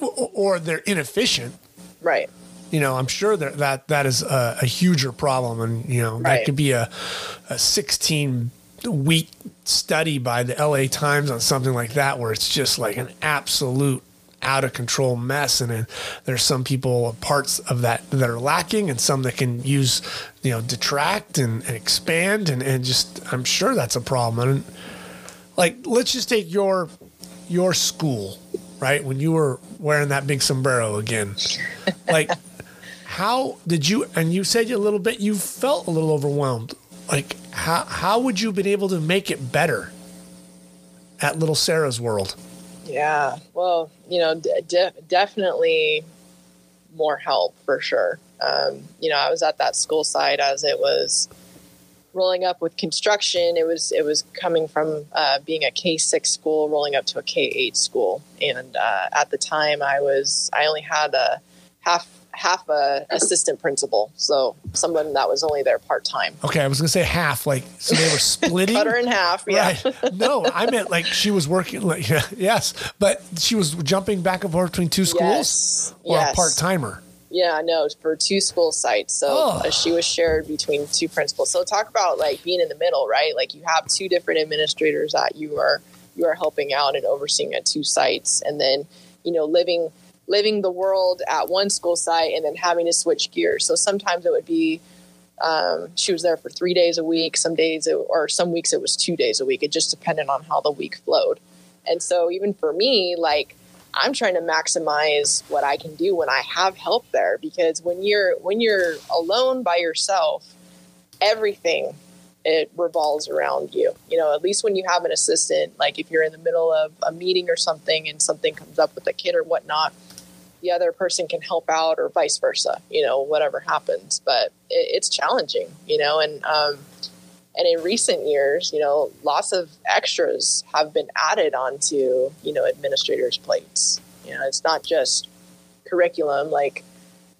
or they're inefficient. Right. You know, I'm sure that that, that is a, a huger problem, and you know that could be a, a 16 week study by the LA Times on something like that, where it's just like an absolute out of control mess, and there's some people parts of that that are lacking, and some that can use you know detract and, and expand, and and just I'm sure that's a problem. And like, let's just take your your school, right? When you were wearing that big sombrero again, like, how did you? And you said a little bit. You felt a little overwhelmed. Like, how how would you have been able to make it better at Little Sarah's World? Yeah. Well, you know, de- de- definitely more help for sure. Um, you know, I was at that school site as it was rolling up with construction. It was it was coming from uh, being a K six school rolling up to a K eight school, and uh, at the time I was I only had a half half a assistant principal, so someone that was only there part time. Okay, I was gonna say half. Like, so they were splitting. Cut her in half. Yeah. Right. No, I meant like she was working. Like, yes, but she was jumping back and forth between two schools, Yes. or yes. a part timer. Yeah, no, for two school sites. So Oh. uh, she was shared between two principals. So talk about like being in the middle, right? Like you have two different administrators that you are you are helping out and overseeing at two sites, and then you know living living the world at one school site and then having to switch gears. So sometimes it would be um, she was there for three days a week. Some days it, or some weeks it was two days a week. It just depended on how the week flowed. And so even for me, like I'm trying to maximize what I can do when I have help there because when you're when you're alone by yourself, everything it revolves around you. You know, at least when you have an assistant, like if you're in the middle of a meeting or something and something comes up with a kid or whatnot, the other person can help out or vice versa, you know, whatever happens. But it, it's challenging, you know, and um and in recent years, you know, lots of extras have been added onto, you know, administrators' plates. You know, it's not just curriculum. Like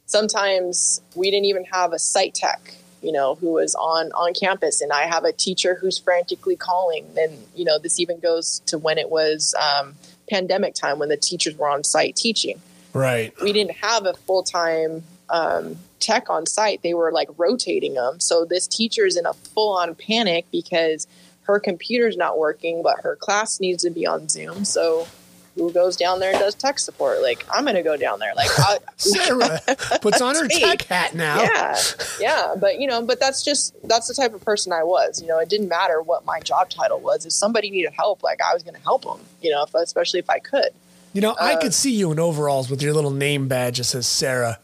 sometimes we didn't even have a site tech, you know, who was on on campus, and I have a teacher who's frantically calling. And you know, this even goes to when it was um, pandemic time when the teachers were on site teaching Right. we didn't have a full time um, tech on site. They were like rotating them. So this teacher is in a full on panic because her computer's not working, but her class needs to be on Zoom. So who goes down there and does tech support? Like I'm going to go down there. Like I, Sarah puts on her me. tech hat now. yeah, yeah. But you know, but that's just that's the type of person I was. You know, it didn't matter what my job title was. If somebody needed help, like I was going to help them. You know, if, especially if I could. You know, I Uh, could see you in overalls with your little name badge that says Sarah.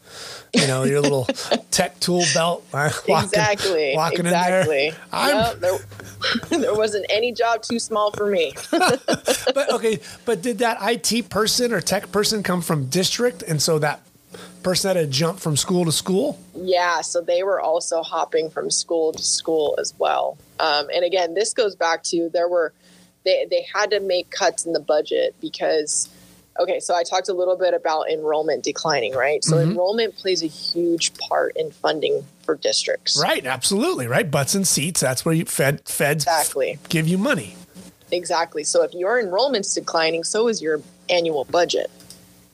You know, your little tech tool belt. uh, Walking, exactly. walking exactly. in there. I'm, there, there wasn't any job too small for me. but okay, but did that IT person or tech person come from district, and so that person had to jump from school to school? yeah, so they were also hopping from school to school as well. Um, and again, this goes back to there were they they had to make cuts in the budget because okay, so I talked a little bit about enrollment declining, right? So Mhm. enrollment plays a huge part in funding for districts. Right, absolutely, right. Butts and seats. That's where you fed feds Exactly. give you money. exactly. So if your enrollment's declining, so is your annual budget.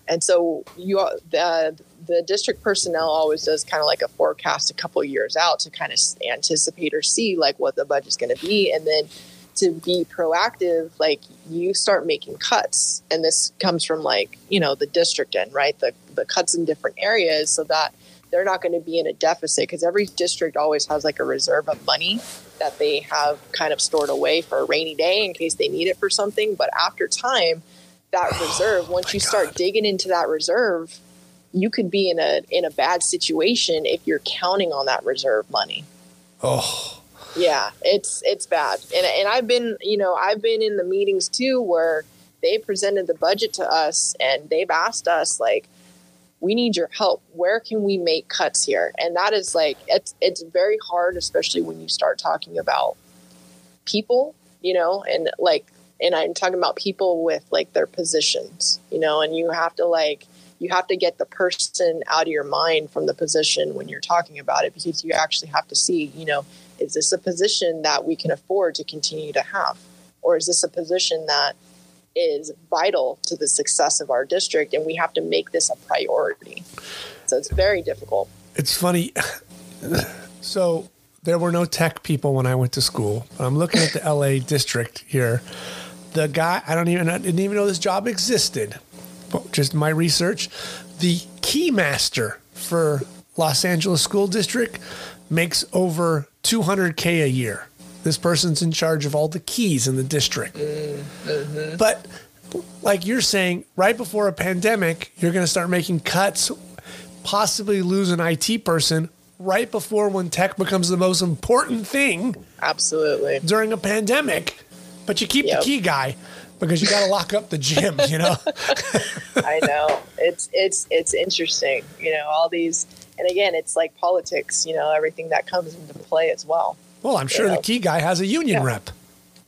And so you the the district personnel always does kind of like a forecast a couple years out to kind of anticipate or see like what the budget's going to be and then to be proactive like you start making cuts and this comes from like you know the district end right the the cuts in different areas so that they're not going to be in a deficit because every district always has like a reserve of money that they have kind of stored away for a rainy day in case they need it for something but after time that oh, reserve once you start digging into that reserve you could be in a in a bad situation if you're counting on that reserve money. Oh. Yeah, it's it's bad. And and I've been, you know, I've been in the meetings too where they presented the budget to us and they've asked us like we need your help. Where can we make cuts here? And that is like it's it's very hard especially when you start talking about people, you know, and like and I'm talking about people with like their positions, you know, and you have to like you have to get the person out of your mind from the position when you're talking about it because you actually have to see, you know, is this a position that we can afford to continue to have? Or is this a position that is vital to the success of our district and we have to make this a priority? So it's very difficult. It's funny. So there were no tech people when I went to school. I'm looking at the LA district here. The guy, I don't even I didn't even know this job existed just my research, the keymaster for Los Angeles School District makes over 200K a year. This person's in charge of all the keys in the district. Mm-hmm. But like you're saying, right before a pandemic, you're going to start making cuts, possibly lose an IT person right before when tech becomes the most important thing. Absolutely. During a pandemic, but you keep yep. the key guy because you got to lock up the gym, you know. I know. It's it's it's interesting, you know, all these and again, it's like politics, you know, everything that comes into play as well. Well, I'm sure you the key guy has a union yeah. rep.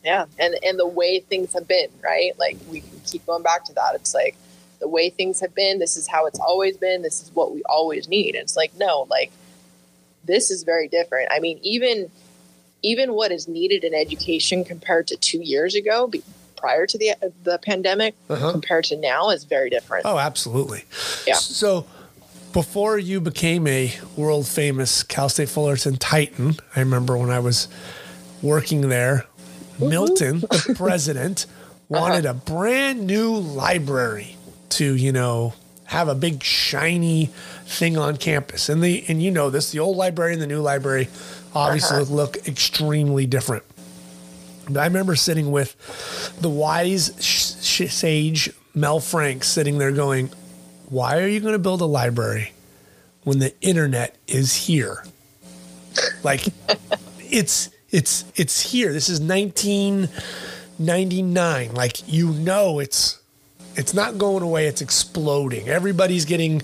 Yeah, and and the way things have been, right? Like we keep going back to that. It's like the way things have been, this is how it's always been, this is what we always need. And it's like, no, like this is very different. I mean, even even what is needed in education compared to 2 years ago prior to the the pandemic uh-huh. compared to now is very different. Oh, absolutely. Yeah. So before you became a world famous Cal State Fullerton Titan, I remember when I was working there, mm-hmm. Milton, the president, wanted uh-huh. a brand new library to, you know, have a big shiny thing on campus. And the and you know this, the old library and the new library obviously uh-huh. look extremely different. But I remember sitting with the wise sh- sage Mel Frank sitting there going, Why are you going to build a library when the internet is here? Like, it's it's it's here. This is 1999. Like you know it's it's not going away, it's exploding. Everybody's getting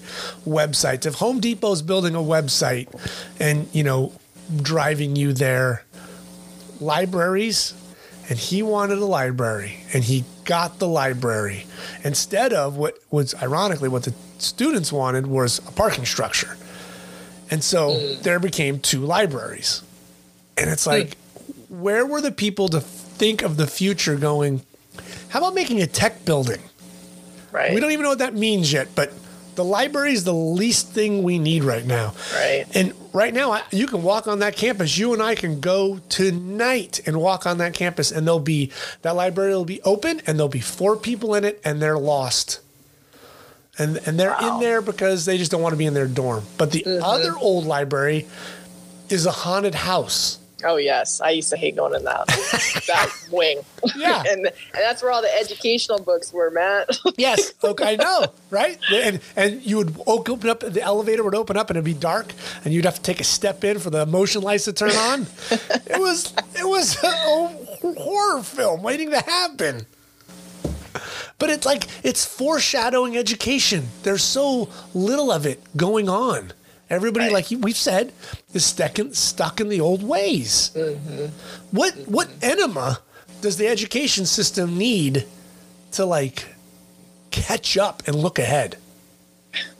websites. If Home Depot's building a website and, you know, driving you there, libraries and he wanted a library and he got the library instead of what was ironically what the students wanted was a parking structure and so mm. there became two libraries and it's like mm. where were the people to think of the future going how about making a tech building right we don't even know what that means yet but the library is the least thing we need right now. Right. And right now, you can walk on that campus. You and I can go tonight and walk on that campus, and there'll be that library will be open, and there'll be four people in it, and they're lost. And and they're wow. in there because they just don't want to be in their dorm. But the mm-hmm. other old library is a haunted house. Oh yes, I used to hate going in that that wing. Yeah, and, and that's where all the educational books were, Matt. yes, okay, I know, right? And and you would open up the elevator would open up and it'd be dark, and you'd have to take a step in for the motion lights to turn on. it was it was a horror film waiting to happen. But it's like it's foreshadowing education. There's so little of it going on. Everybody, right. like we've said, is stuck in, stuck in the old ways. Mm-hmm. What mm-hmm. what enema does the education system need to like catch up and look ahead?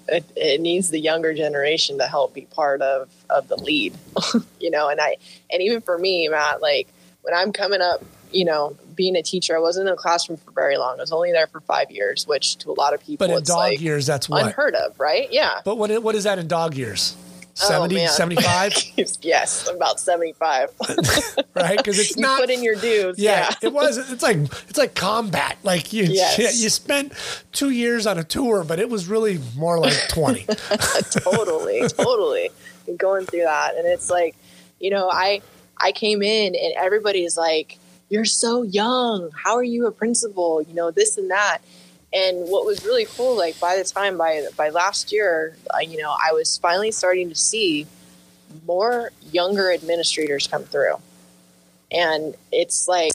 It, it needs the younger generation to help be part of of the lead, you know. And I and even for me, Matt, like when I'm coming up, you know, being a teacher, I wasn't in a classroom for very long. I was only there for five years, which to a lot of people, But in dog like years, that's what. unheard of, right? Yeah. But what what is that in dog years? Oh, 70, man. 75, yes, about 75. right? Because it's you not. put in your dues. yeah, Yeah. it was. It's like it's like combat. Like you, Yes. you spent two years on a tour, but it was really more like twenty. totally, totally. Going through that. And it's like, you know, I I came in and everybody's like, You're so young. How are you a principal? You know, this and that. And what was really cool, like by the time by by last year, uh, you know, I was finally starting to see more younger administrators come through, and it's like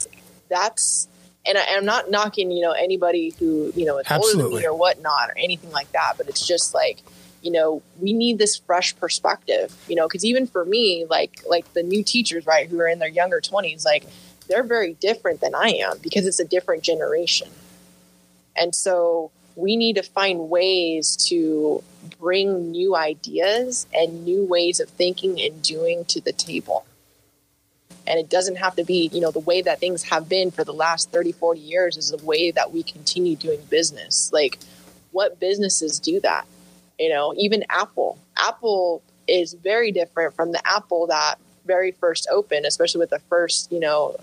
that's, and I, I'm not knocking, you know, anybody who you know is older than Absolutely. me or whatnot or anything like that, but it's just like, you know, we need this fresh perspective, you know, because even for me, like like the new teachers, right, who are in their younger 20s, like they're very different than I am because it's a different generation. And so we need to find ways to bring new ideas and new ways of thinking and doing to the table. And it doesn't have to be, you know, the way that things have been for the last 30, 40 years is the way that we continue doing business. Like, what businesses do that? You know, even Apple. Apple is very different from the Apple that very first opened, especially with the first, you know,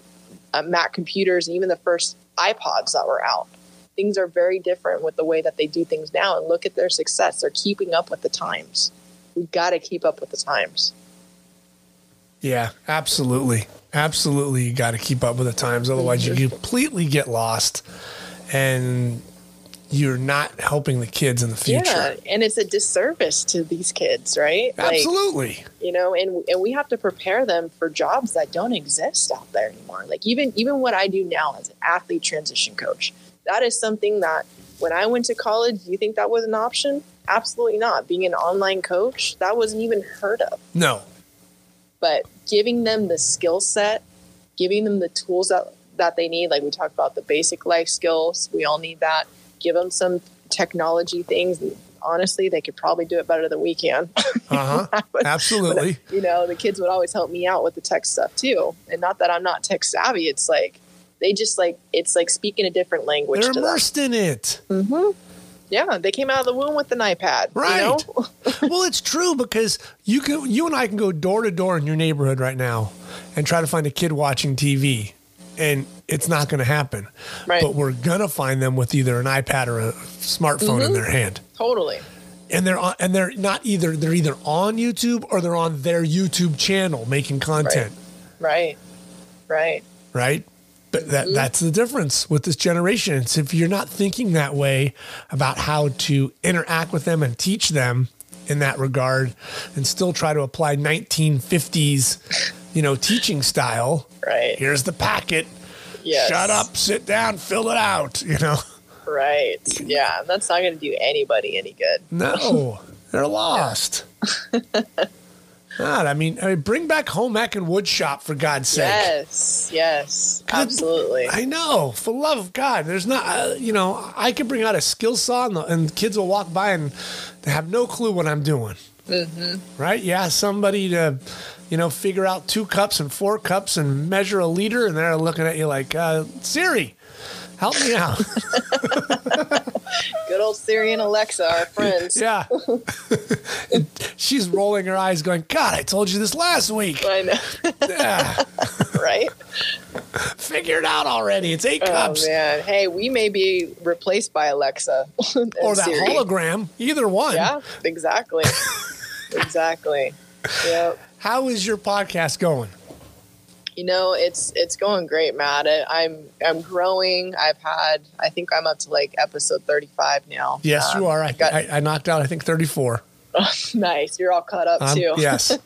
uh, Mac computers and even the first iPods that were out. Things are very different with the way that they do things now. And look at their success. They're keeping up with the times. We've got to keep up with the times. Yeah, absolutely. Absolutely. You got to keep up with the times. Otherwise, you completely get lost and you're not helping the kids in the future. Yeah, and it's a disservice to these kids, right? Absolutely. Like, you know, and and we have to prepare them for jobs that don't exist out there anymore. Like even even what I do now as an athlete transition coach, that is something that when I went to college, do you think that was an option? Absolutely not. Being an online coach, that wasn't even heard of. no. But giving them the skill set, giving them the tools that that they need, like we talked about the basic life skills, we all need that. Give them some technology things. Honestly, they could probably do it better than we can. Uh huh. Absolutely. you know, the kids would always help me out with the tech stuff too. And not that I'm not tech savvy. It's like they just like it's like speaking a different language They're to them. immersed in it. Hmm. Yeah, they came out of the womb with an iPad. Right. You know? well, it's true because you can, you and I can go door to door in your neighborhood right now and try to find a kid watching TV, and it's not going to happen. Right. But we're gonna find them with either an iPad or a smartphone Mm-hmm. in their hand, totally. and they're on, and they're not either they're either on YouTube or they're on their YouTube channel making content, Right. Right. right? But that that's the difference with this generation. It's if you're not thinking that way about how to interact with them and teach them in that regard and still try to apply 1950s, you know, teaching style. Right. Here's the packet. Yes. Shut up, sit down, fill it out, you know. Right. Yeah. That's not going to do anybody any good. No, they're lost. God, I mean, I mean, bring back home ec and wood shop for God's sake. Yes. Yes. God, Absolutely. I know. For love of God, there's not. Uh, you know, I could bring out a skill saw, and, the, and kids will walk by and they have no clue what I'm doing. Mm-hmm. Right? Yeah, somebody to, you know, figure out two cups and four cups and measure a liter, and they're looking at you like, uh, Siri, help me out. Good old Siri and Alexa are friends. yeah. And She's rolling her eyes, going, God, I told you this last week. I know. Yeah, right. figure it out already. It's eight Oh cups. Oh man. Hey, we may be replaced by Alexa or that Siri. hologram, either one. Yeah. Exactly. exactly. Yep. How is your podcast going? You know, it's it's going great, Matt. I- I'm I'm growing. I've had I think I'm up to like episode 35 now. Yes, Um, you are. I, got- I, I knocked out, I think, 34. nice. You're all caught up Um, too. yes.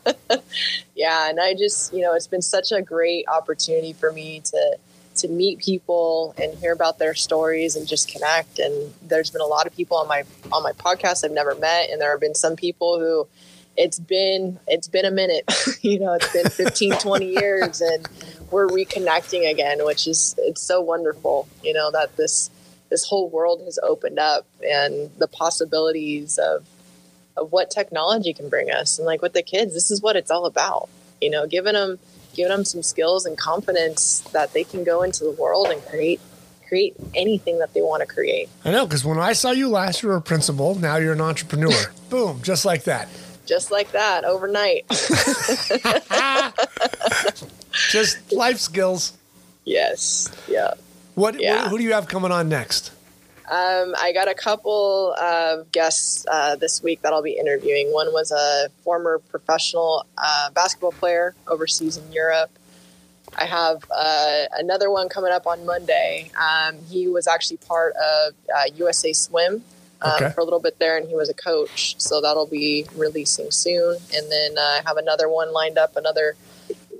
yeah and i just you know it's been such a great opportunity for me to to meet people and hear about their stories and just connect and there's been a lot of people on my on my podcast i've never met and there have been some people who it's been it's been a minute you know it's been 15 20 years and we're reconnecting again which is it's so wonderful you know that this this whole world has opened up and the possibilities of of what technology can bring us and like with the kids this is what it's all about you know giving them giving them some skills and confidence that they can go into the world and create create anything that they want to create. I know, because when I saw you last, you were a principal. Now you're an entrepreneur. Boom, just like that. Just like that, overnight. just life skills. Yes. Yeah. What, Yeah. what? Who do you have coming on next? Um, I got a couple of guests uh, this week that I'll be interviewing. One was a former professional uh, basketball player overseas in Europe. I have uh, another one coming up on Monday. Um, he was actually part of uh, USA Swim um, Okay. for a little bit there, and he was a coach. So that'll be releasing soon. And then uh, I have another one lined up, another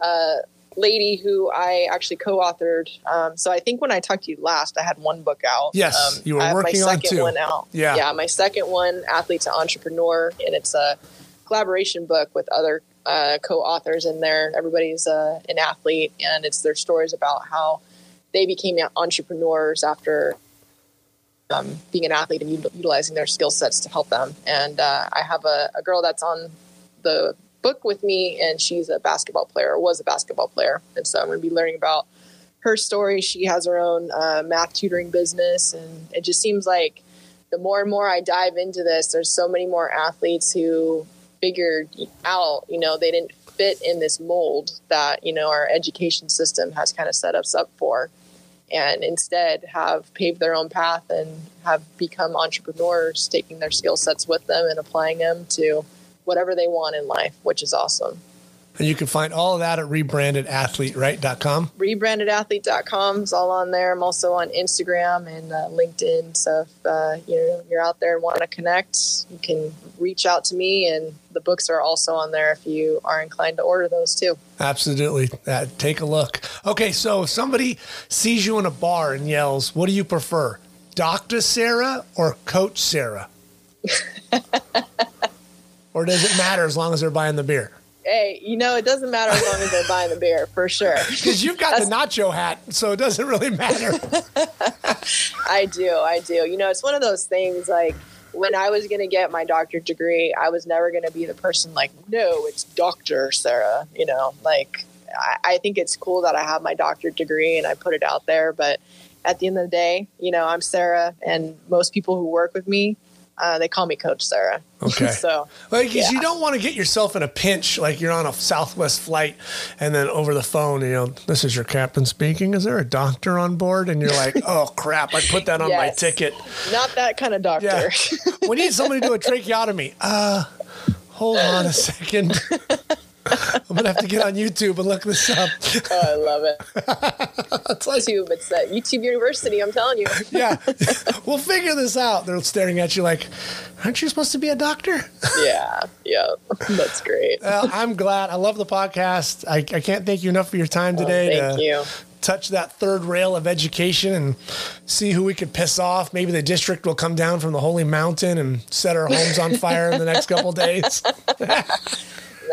uh, lady who I actually co-authored. Um, so I think when I talked to you last, I had one book out. Yes, Um, you were I have working my on second two. one out. Yeah. yeah. My second one, athlete to entrepreneur, and it's a collaboration book with other uh, co-authors in there. Everybody's uh, an athlete, and it's their stories about how they became entrepreneurs after um, being an athlete and utilizing their skill sets to help them. And uh, I have a, a girl that's on the book with me, and she's a basketball player, was a basketball player. And so I'm going to be learning about her story. She has her own uh, math tutoring business, and it just seems like the more and more I dive into this, there's so many more athletes who figured out, you know, they didn't fit in this mold that, you know, our education system has kind of set us up for and instead have paved their own path and have become entrepreneurs, taking their skill sets with them and applying them to whatever they want in life, which is awesome. And you can find all of that at rebrandedathleteraght.com. Rebrandedathlete.com is all on there. I'm also on Instagram and uh, LinkedIn. So if uh, you know, you're out there and want to connect, you can reach out to me. And the books are also on there if you are inclined to order those too. Absolutely. Uh, take a look. Okay, so if somebody sees you in a bar and yells, what do you prefer? Dr. Sarah or Coach Sarah? or does it matter as long as they're buying the beer? Hey, you know, it doesn't matter as long as they're buying the beer for sure. Because you've got the nacho hat, so it doesn't really matter. I do. I do. You know, it's one of those things like when I was going to get my doctorate degree, I was never going to be the person like, no, it's Dr. Sarah. You know, like I, I think it's cool that I have my doctorate degree and I put it out there. But at the end of the day, you know, I'm Sarah, and most people who work with me, uh, they call me Coach Sarah. Okay. so, Like, Yeah. you don't want to get yourself in a pinch, like you're on a Southwest flight, and then over the phone, you know, this is your captain speaking. Is there a doctor on board? And you're like, oh crap, I put that on my ticket. not that kind of doctor. Yeah. we need somebody to do a tracheotomy. Uh, hold on a second. I'm gonna have to get on YouTube and look this up. oh, I love it. It's like, YouTube. It's at YouTube University. I'm telling you. yeah, we'll figure this out. They're staring at you like, aren't you supposed to be a doctor? Yeah. Yeah. That's great. Well, I'm glad. I love the podcast. I, I can't thank you enough for your time oh, today. Oh, thank to you. Touch that third rail of education and see who we could piss off. Maybe the district will come down from the holy mountain and set our homes on fire in the next couple days.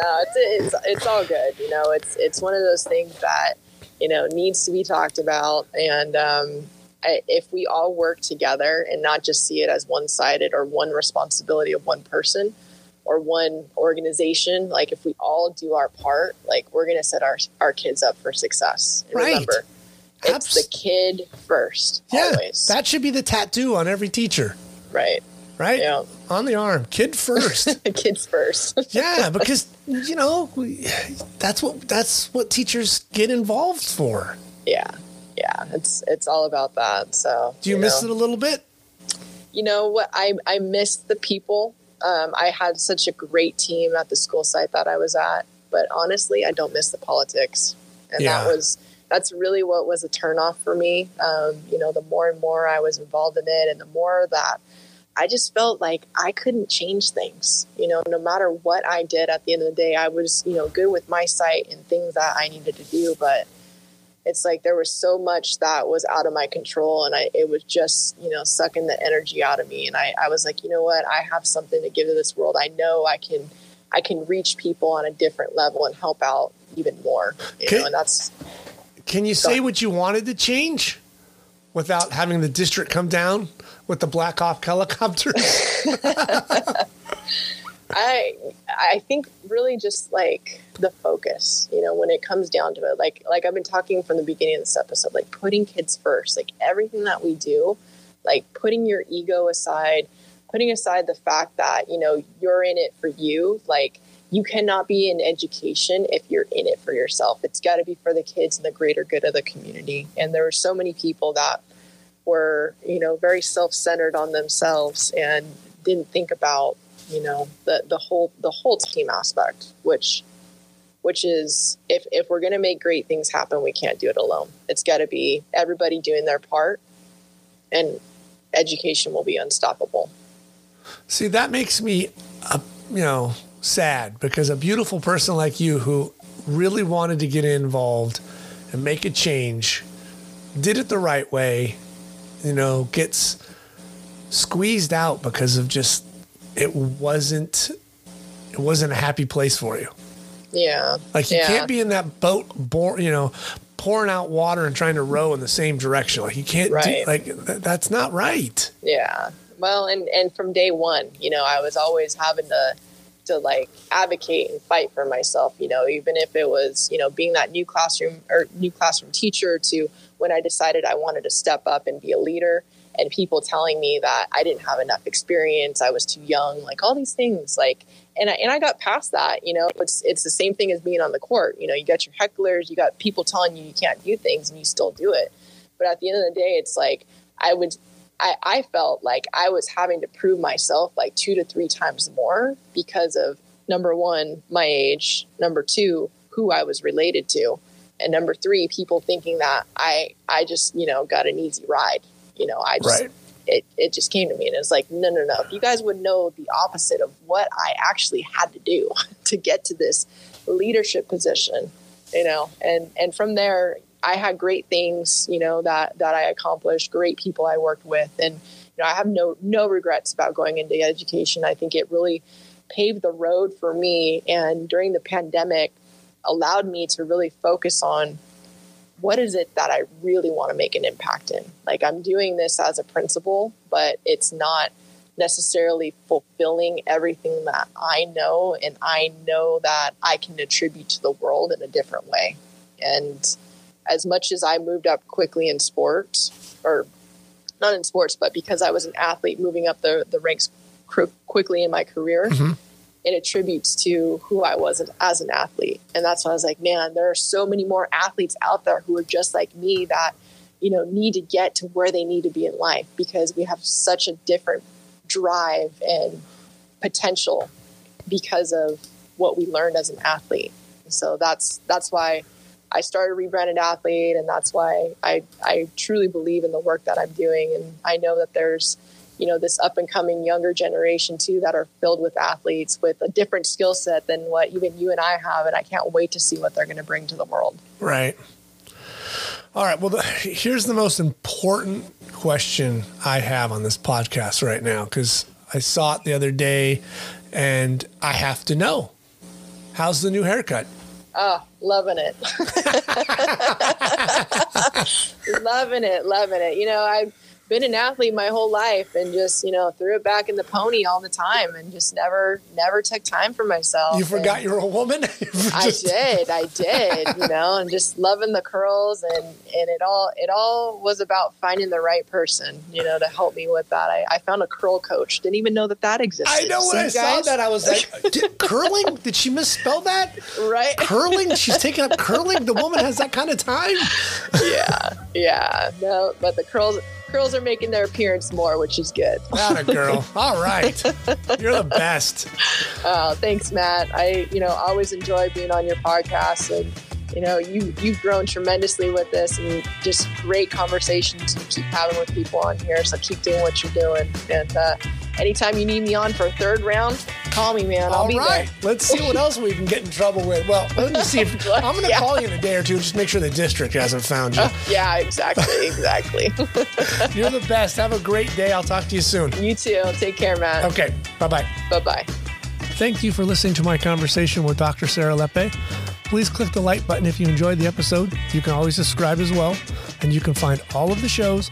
No, it's, it's it's all good. You know, it's it's one of those things that you know needs to be talked about, and um, I, if we all work together and not just see it as one sided or one responsibility of one person or one organization, like if we all do our part, like we're going to set our our kids up for success. And Right. Remember, it's Abs- the kid first. Yeah, always. that should be the tattoo on every teacher, right. Right? Yeah. On the arm, kid first. kids first. yeah, because you know we- that's what that's what teachers get involved for. yeah. Yeah. It's it's all about that. So Do you, miss know. it a little bit? you know what I I missed the people. Um, I had such a great team at the school site that I was at, but honestly, I don't miss the politics, and Yeah. that was that's really what was a turnoff for me. Um, you know, the more and more I was involved in it, and the more that I just felt like I couldn't change things. You know, no matter what I did, at the end of the day, I was you know good with my site and things that I needed to do, but it's like there was so much that was out of my control and I it was just, you know, sucking the energy out of me. And I, I was like, you know what, I have something to give to this world. I know I can I can reach people on a different level and help out even more. You Okay. know, and that's Can you say what you wanted to change without having the district come down with the Black Hawk helicopters? I I think really just like the focus, you know, when it comes down to it, like like I've been talking from the beginning of this episode, like putting kids first, like everything that we do, like putting your ego aside, putting aside the fact that you know you're in it for you, like you cannot be in education if you're in it for yourself. It's got to be for the kids and the greater good of the community. And there were so many people that were, you know, very self-centered on themselves and didn't think about, you know, the the whole the whole team aspect, which which is if if we're going to make great things happen, we can't do it alone. It's got to be everybody doing their part and education will be unstoppable. See, that makes me, uh, you know, sad because a beautiful person like you who really wanted to get involved and make a change, did it the right way, you know, gets squeezed out because of just it wasn't it wasn't a happy place for you. Yeah. Like you yeah. can't be in that boat, bor- you know, pouring out water and trying to row in the same direction. Like you can't Right. do, like th- that's not right. Yeah. Well, and and from day one, you know, I was always having to to like advocate and fight for myself. You know, even if it was you know being that new classroom or new classroom teacher to when I decided I wanted to step up and be a leader. And people telling me that I didn't have enough experience, I was too young, like all these things, like, and I and I got past that. You know, it's it's the same thing as being on the court. You know, you got your hecklers, you got people telling you you can't do things, and you still do it. But at the end of the day, it's like I would I, I felt like I was having to prove myself like two to three times more because of number one, my age, number two, who I was related to, and number three, people thinking that I I just you know got an easy ride. You know, I just Right. it it just came to me and it was like no no no. If you guys would know the opposite of what I actually had to do to get to this leadership position, you know, and and from there I had great things, you know, that that I accomplished, great people I worked with, and you know, I have no no regrets about going into education. I think it really paved the road for me, and during the pandemic, allowed me to really focus on what is it that I really want to make an impact in. Like I'm doing this as a principal, but it's not necessarily fulfilling everything that I know, and I know that I can attribute to the world in a different way, and as much as I moved up quickly in sports, or not in sports, but because I was an athlete moving up the, the ranks cr- quickly in my career, mm-hmm. it attributes to who I was as- as an athlete. And that's why I was like, man, there are so many more athletes out there who are just like me that, you know, need to get to where they need to be in life because we have such a different drive and potential because of what we learned as an athlete. So that's that's why I started rebranded athlete, and that's why I I truly believe in the work that I'm doing, and I know that there's you know this up and coming younger generation too that are filled with athletes with a different skill set than what even you and I have, and I can't wait to see what they're going to bring to the world. Right. All right. Well, the, here's the most important question I have on this podcast right now because I saw it the other day and I have to know how's the new haircut? Oh, loving it. loving it, loving it. You know, I've been an athlete my whole life and just, you know, threw it back in the pony all the time and just never, never took time for myself. You forgot And- you were a woman? I did, I did, you know, and just loving the curls and and it all it all was about finding the right person, you know, to help me with that. I, I found a curl coach. Didn't even know that that existed. I know when See, I saw that, I was like, did, curling? Did she misspell that? right? Curling? She's taking up curling? The woman has that kind of time? yeah, yeah. No, but the curls curls are making their appearance more, which is good. Not a girl. All right. You're the best. Uh, thanks, Matt. I, you know, always enjoy being on your podcast, and you know, you you've grown tremendously with this, and just great conversations you keep having with people on here. So keep doing what you're doing, and uh, anytime you need me on for a third round, call me, man. I'll All be right. Let's see what else we can get in trouble with. Well, let me see if I'm going to Yeah. call you in a day or two. Just make sure the district hasn't found you. there. Yeah, exactly, exactly. You're the best. Have a great day. I'll talk to you soon. you too. Take care, Matt. Okay. Bye bye. Bye bye. Thank you for listening to my conversation with Dr. Sarah Lepe. Please click the like button if you enjoyed the episode. You can always subscribe as well, and you can find all of the shows